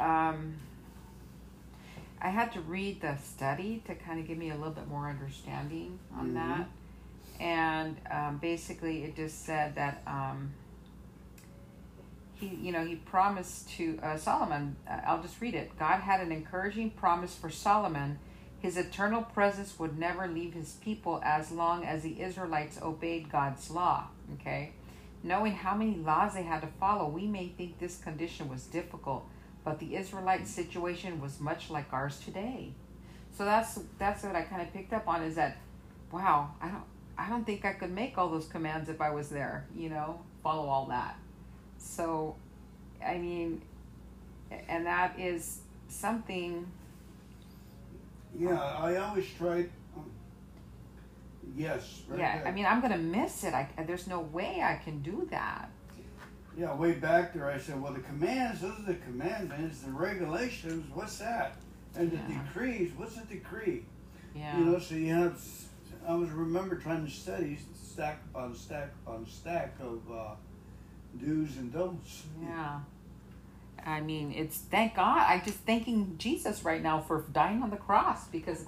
um, I had to read the study to kind of give me a little bit more understanding on Mhm. that. And um, basically, it just said that um, he, you know, he promised to uh, Solomon. Uh, I'll just read it. God had an encouraging promise for Solomon. His eternal presence would never leave his people as long as the Israelites obeyed God's law. Okay, knowing how many laws they had to follow, we may think this condition was difficult, but the Israelite situation was much like ours today. So that's that's what I kind of picked up on is that, wow, I don't I don't think I could make all those commands if I was there. You know, follow all that. So, I mean, and that is something. Yeah, I always tried. Um, yes. Right yeah, there. I mean, I'm gonna miss it. I there's no way I can do that. Yeah, way back there, I said, well, the commands, those are the commandments, the regulations, what's that? And the Yeah. decrees, what's a decree? Yeah. You know, so you have, I was remember trying to study stack upon stack upon stack of uh, do's and don'ts. Yeah. I mean, it's thank God. I'm just thanking Jesus right now for dying on the cross because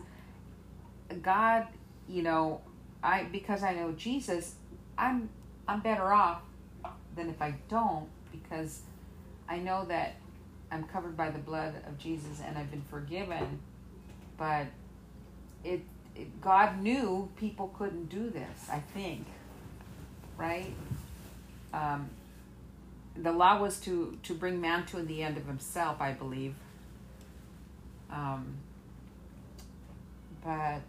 God, you know, I because I know Jesus, I'm I'm better off than if I don't because I know that I'm covered by the blood of Jesus and I've been forgiven. But it, it God knew people couldn't do this, I think. Right? Um, the law was to to bring man to the end of himself i believe um but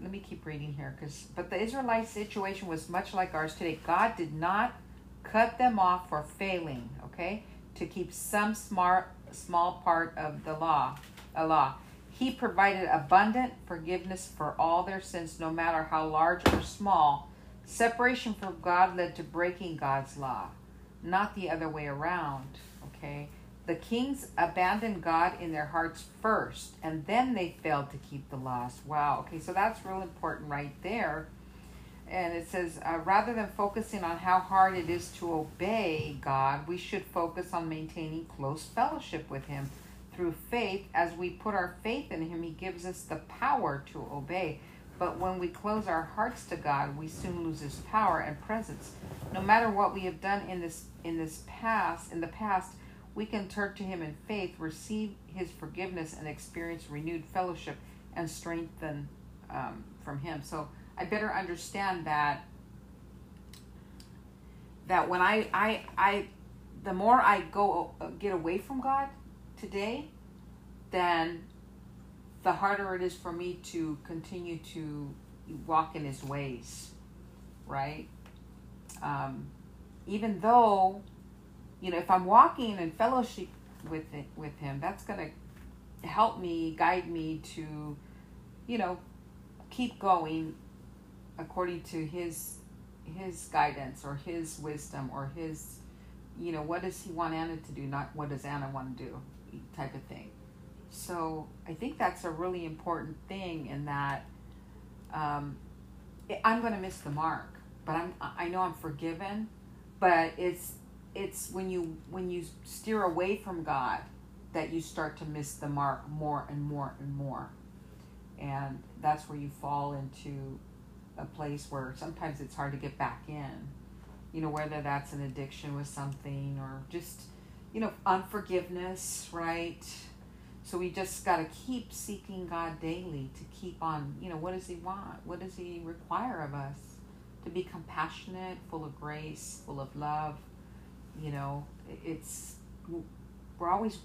let me keep reading here because but the israelite situation was much like ours today. God did not cut them off for failing okay to keep some smart small part of the law a law. He provided abundant forgiveness for all their sins no matter how large or small. Separation from god led to breaking god's law not the other way around okay the kings abandoned god in their hearts first and then they failed to keep the laws wow okay so that's real important right there. And it says uh, rather than focusing on how hard it is to obey god we should focus on maintaining close fellowship with him. Through faith as we put our faith in him he gives us the power to obey. But when we close our hearts to god we soon lose his power and presence. No matter what we have done in this in this past in the past we can turn to him in faith receive his forgiveness and experience renewed fellowship and strengthen um, from him. So i better understand that that when i i i the more i go uh, get away from god today then the harder it is for me to continue to walk in his ways right? Um, even though you know if i'm walking in fellowship with it, with him that's going to help me guide me to you know keep going according to his his guidance or his wisdom or his you know what does he want anna to do not what does anna want to do type of thing. So i think that's a really important thing in that um, i'm going to miss the mark but I'm I know I'm forgiven, but it's it's when you when you steer away from God that you start to miss the mark more and more and more. And that's where you fall into a place where sometimes it's hard to get back in. You know, whether that's an addiction with something or just, you know, unforgiveness, right? So we just got to keep seeking God daily to keep on, you know, what does He want? What does He require of us? to be compassionate, full of grace, full of love. You know, it's we're always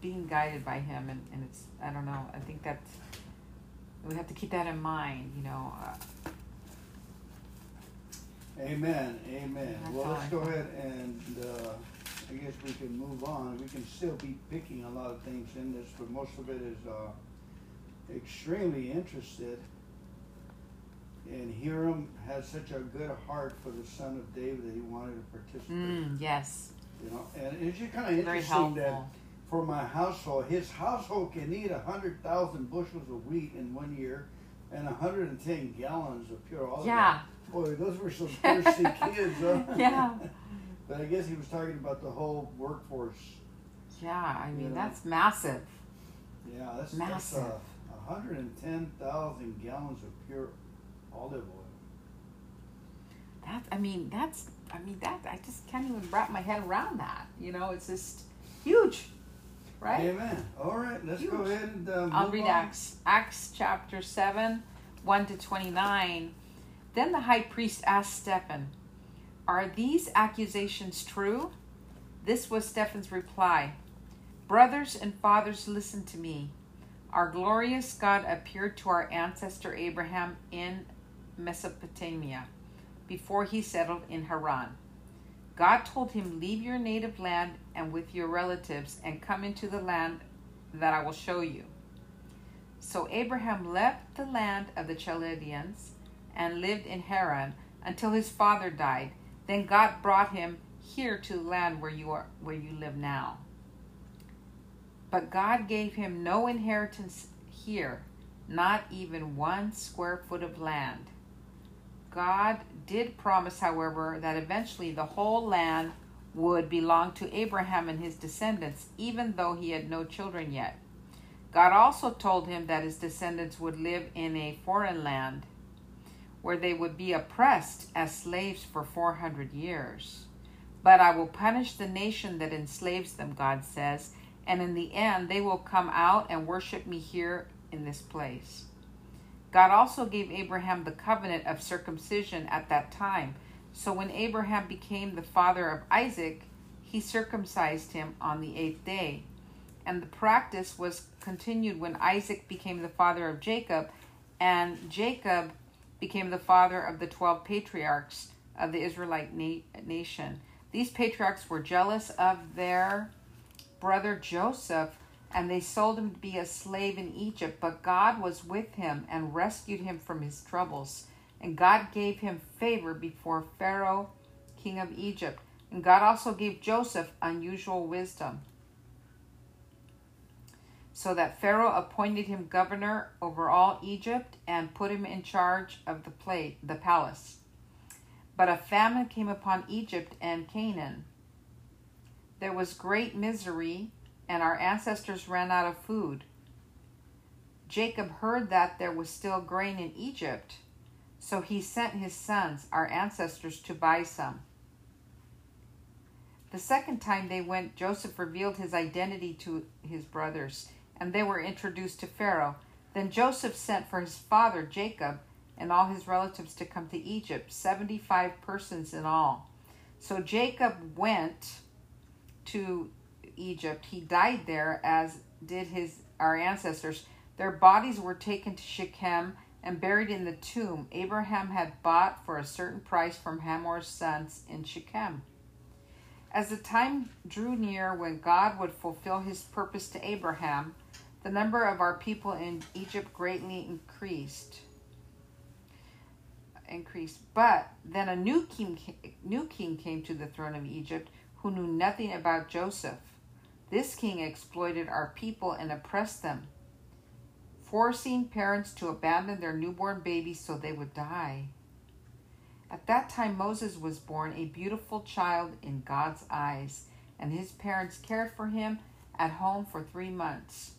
being guided by Him, and, and it's I don't know. I think that we have to keep that in mind. You know. Uh, Amen. Amen. Well, let's I go ahead and uh, I guess we can move on. We can still be picking a lot of things in this, but most of it is uh, extremely interested. And Hiram had such a good heart for the son of David that he wanted to participate. mm, yes. You know, and it's just kind of interesting that for my household, his household can eat a hundred thousand bushels of wheat in one year, and hundred and ten gallons of pure olive oil. Yeah. Boy, those were some thirsty kids, huh? Yeah. But I guess he was talking about the whole workforce. Yeah, I mean, Yeah. that's massive. Yeah, that's, Massive. that's uh, 110,000 gallons of pure olive oil. That, I mean, that's, I mean, that, I just can't even wrap my head around that. You know, it's just huge, right? Amen. All right, let's go ahead and uh, I'll read on. Acts, Acts chapter 7, 1 to 29. Then the high priest asked Stephen, Are these accusations true? This was Stephen's reply Brothers and fathers, listen to me. Our glorious God appeared to our ancestor Abraham in Mesopotamia before he settled in Haran. God told him, Leave your native land and with your relatives and come into the land that I will show you. So Abraham left the land of the Chaldeans and lived in Haran until his father died. Then God brought him here to the land where you are where you live now. But God gave him no inheritance here, not even one square foot of land. God did promise, however, that eventually the whole land would belong to Abraham and his descendants, even though he had no children yet. God also told him that his descendants would live in a foreign land where they would be oppressed as slaves for 400 years. But I will punish the nation that enslaves them, God says, and in the end they will come out and worship me here in this place. God also gave Abraham the covenant of circumcision at that time. So when Abraham became the father of Isaac, he circumcised him on the eighth day. And the practice was continued when Isaac became the father of Jacob, and Jacob became the father of the twelve patriarchs of the Israelite na- nation. These patriarchs were jealous of their brother Joseph, and they sold him to be a slave in Egypt. But God was with him and rescued him from his troubles. And God gave him favor before Pharaoh, king of Egypt. And God also gave Joseph unusual wisdom, so that Pharaoh appointed him governor over all Egypt and put him in charge of the the palace. But a famine came upon Egypt and Canaan. There was great misery, and our ancestors ran out of food. Jacob heard that there was still grain in Egypt, so he sent his sons, our ancestors, to buy some. The second time they went, Joseph revealed his identity to his brothers, and they were introduced to Pharaoh. Then Joseph sent for his father, Jacob, and all his relatives to come to Egypt, 75 persons in all. So Jacob went to Egypt. He died there, as did his our ancestors. Their bodies were taken to Shechem and buried in the tomb Abraham had bought for a certain price from Hamor's sons in Shechem. As the time drew near when God would fulfill his purpose to Abraham, the number of our people in Egypt greatly increased. Increased, but then a new king, new king came to the throne of Egypt who knew nothing about Joseph. This king exploited our people and oppressed them, forcing parents to abandon their newborn babies so they would die. At that time, Moses was born, a beautiful child in God's eyes, and his parents cared for him at home for three months.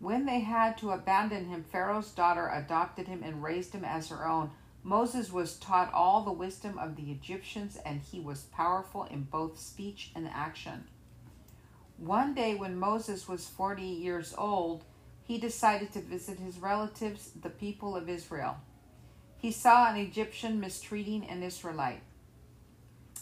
When they had to abandon him, Pharaoh's daughter adopted him and raised him as her own. Moses was taught all the wisdom of the Egyptians, and he was powerful in both speech and action. One day, when Moses was 40 years old, he decided to visit his relatives, the people of Israel. He saw an Egyptian mistreating an Israelite.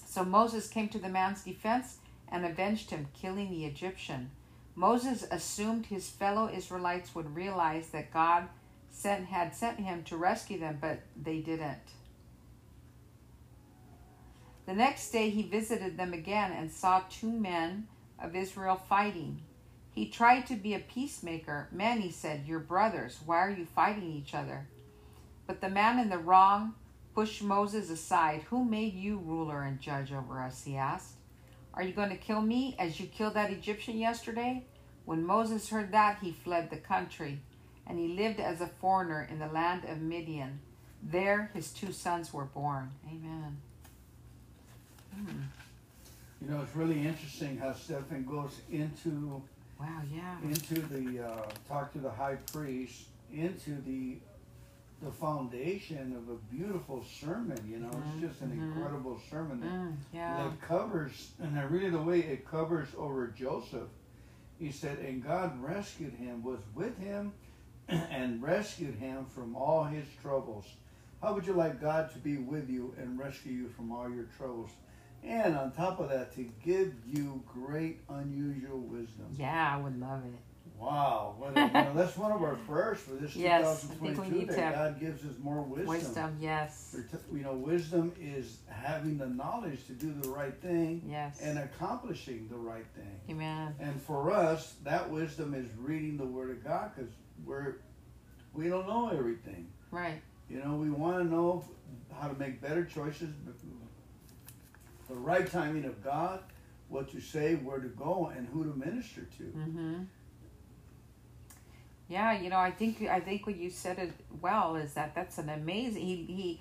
So Moses came to the man's defense and avenged him, killing the Egyptian. Moses assumed his fellow Israelites would realize that God sent, had sent him to rescue them, but they didn't. The next day he visited them again and saw two men of Israel fighting. He tried to be a peacemaker. Men, he said, you're brothers. Why are you fighting each other? But the man in the wrong pushed Moses aside. Who made you ruler and judge over us? He asked. Are you going to kill me as you killed that Egyptian yesterday? When Moses heard that, he fled the country, and he lived as a foreigner in the land of Midian. There his two sons were born. Amen. You know, it's really interesting how Stephen goes into Wow, yeah. into the uh, talk to the high priest into the the foundation of a beautiful sermon. You know, Mhm, it's just an mhm. incredible sermon that, Mm, yeah. that covers, and I really the way it covers over Joseph. He said, and God rescued him, was with him, and rescued him from all his troubles. How would you like God to be with you and rescue you from all your troubles? And on top of that, to give you great, unusual wisdom. Yeah, I would love it. Wow, a, you know, that's one of our prayers for this Yes, I think we 2022 that to- God gives us more wisdom. Wisdom, yes. You know, wisdom is having the knowledge to do the right thing Yes. and accomplishing the right thing. Amen. And for us, that wisdom is reading the Word of God because we're we don't know everything. Right. You know, we want to know how to make better choices, the right timing of God, what to say, where to go, and who to minister to. Mm-hmm. Yeah, you know, I think I think what you said it well is that that's an amazing. He he.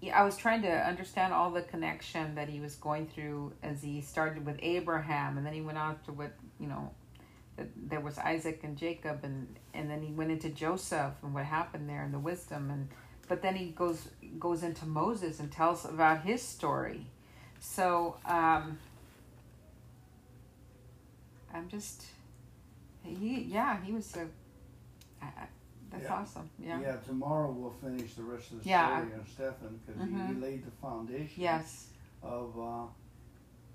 he I was trying to understand all the connection that he was going through as he started with Abraham, and then he went on to what you know, that there was Isaac and Jacob, and and then he went into Joseph and what happened there and the wisdom, and but then he goes goes into Moses and tells about his story. So um, I'm just he yeah he was a I, I, that's Yeah. awesome yeah Yeah. tomorrow we'll finish the rest of the Yeah. story on Stephen because he, Mhm. he laid the foundation yes of. Uh,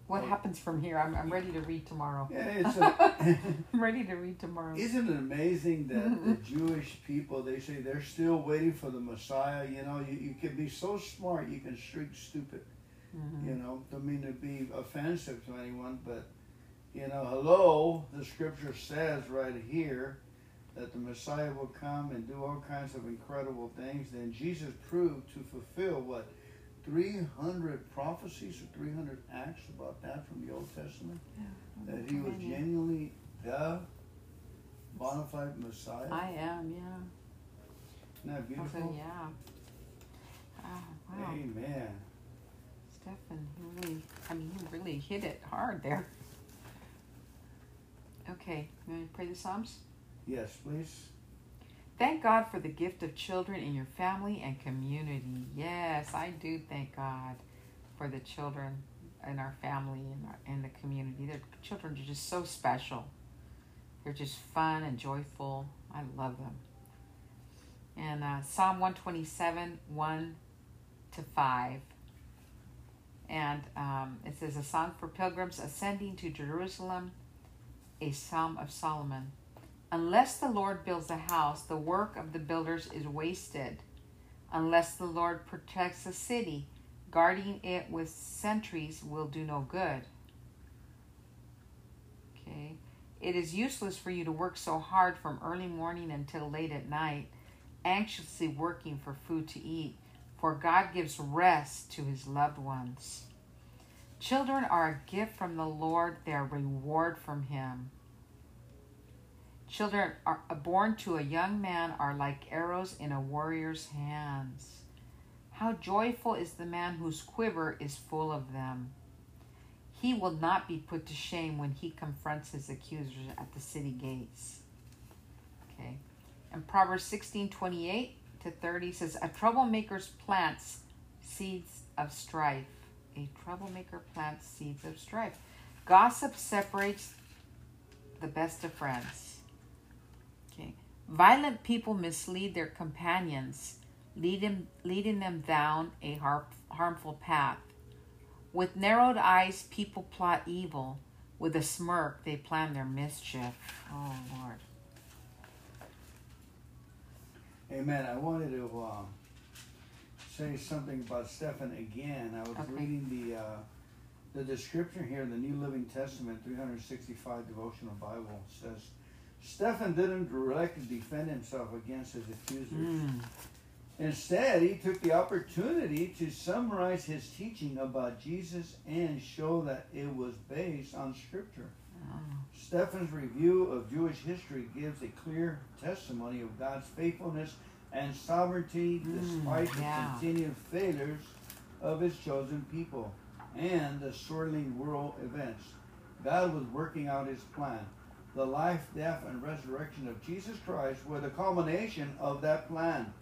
what Oh. happens from here I'm, I'm ready to read tomorrow yeah, it's a, I'm ready to read tomorrow Isn't it amazing that the Jewish people they say they're still waiting for the Messiah? You know, you, you can be so smart you can shriek stupid. Mhm. You know, don't mean to be offensive to anyone, but you know, hello, the scripture says right here that the Messiah will come and do all kinds of incredible things. Then Jesus proved to fulfill what 300 prophecies or 300 acts about that from the Old Testament that he was genuinely the bona fide Messiah. I am yeah Isn't that Also, yeah oh, wow Amen. Stefan he really I mean he really hit it hard there okay you want to pray the Psalms Yes, please. Thank God for the gift of children in your family and community. Yes, I do thank God for the children in our family and our, in the community. Their children are just so special. They're just fun and joyful. I love them. And uh, Psalm 127, 1 to 5. And um, it says, A song for pilgrims ascending to Jerusalem, a psalm of Solomon. Unless the Lord builds a house, the work of the builders is wasted. Unless the Lord protects a city, guarding it with sentries will do no good. Okay. It is useless for you to work so hard from early morning until late at night, anxiously working for food to eat, for God gives rest to his loved ones. Children are a gift from the Lord, they are reward from him. Children are uh, born to a young man are like arrows in a warrior's hands. How joyful is the man whose quiver is full of them. He will not be put to shame when he confronts his accusers at the city gates. Okay. And Proverbs 16 28 to 30 says, A troublemaker plants seeds of strife. A troublemaker plants seeds of strife. Gossip separates the best of friends. Okay. Violent people mislead their companions, leading, leading them down a har- harmful path. With narrowed eyes, people plot evil. With a smirk, they plan their mischief. Oh, Lord. Amen. I wanted to um, say something about Stephen again. I was Okay. reading the uh, the description here in the New Living Testament, 365 devotional Bible says Stephen didn't directly defend himself against his accusers. Mm. Instead, he took the opportunity to summarize his teaching about Jesus and show that it was based on Scripture. Stephen's review of Jewish history gives a clear testimony of God's faithfulness and sovereignty Mm, despite yeah. the continued failures of his chosen people and the swirling world events. God was working out his plan. The life, death, and resurrection of Jesus Christ were the culmination of that plan.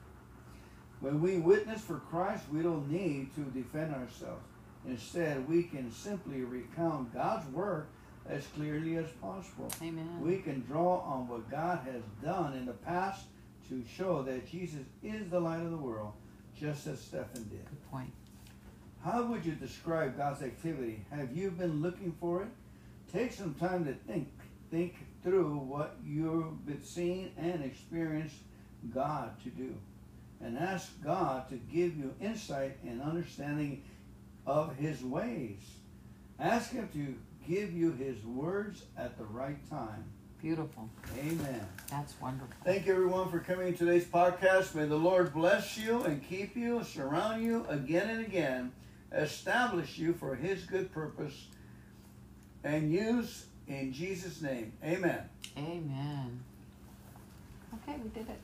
When we witness for Christ, we don't need to defend ourselves. Instead, we can simply recount God's work as clearly as possible. Amen. We can draw on what God has done in the past to show that Jesus is the light of the world, just as Stephen did. Good point. How would you describe God's activity? Have you been looking for it? Take some time to think think through what you've been seeing and experienced God to do. And ask God to give you insight and understanding of his ways. Ask him to give you his words at the right time. Beautiful. Amen. That's wonderful. Thank you everyone for coming to today's podcast. May the Lord bless you and keep you, surround you again and again, establish you for his good purpose, and use in Jesus' name. Amen. Amen. Okay, we did it.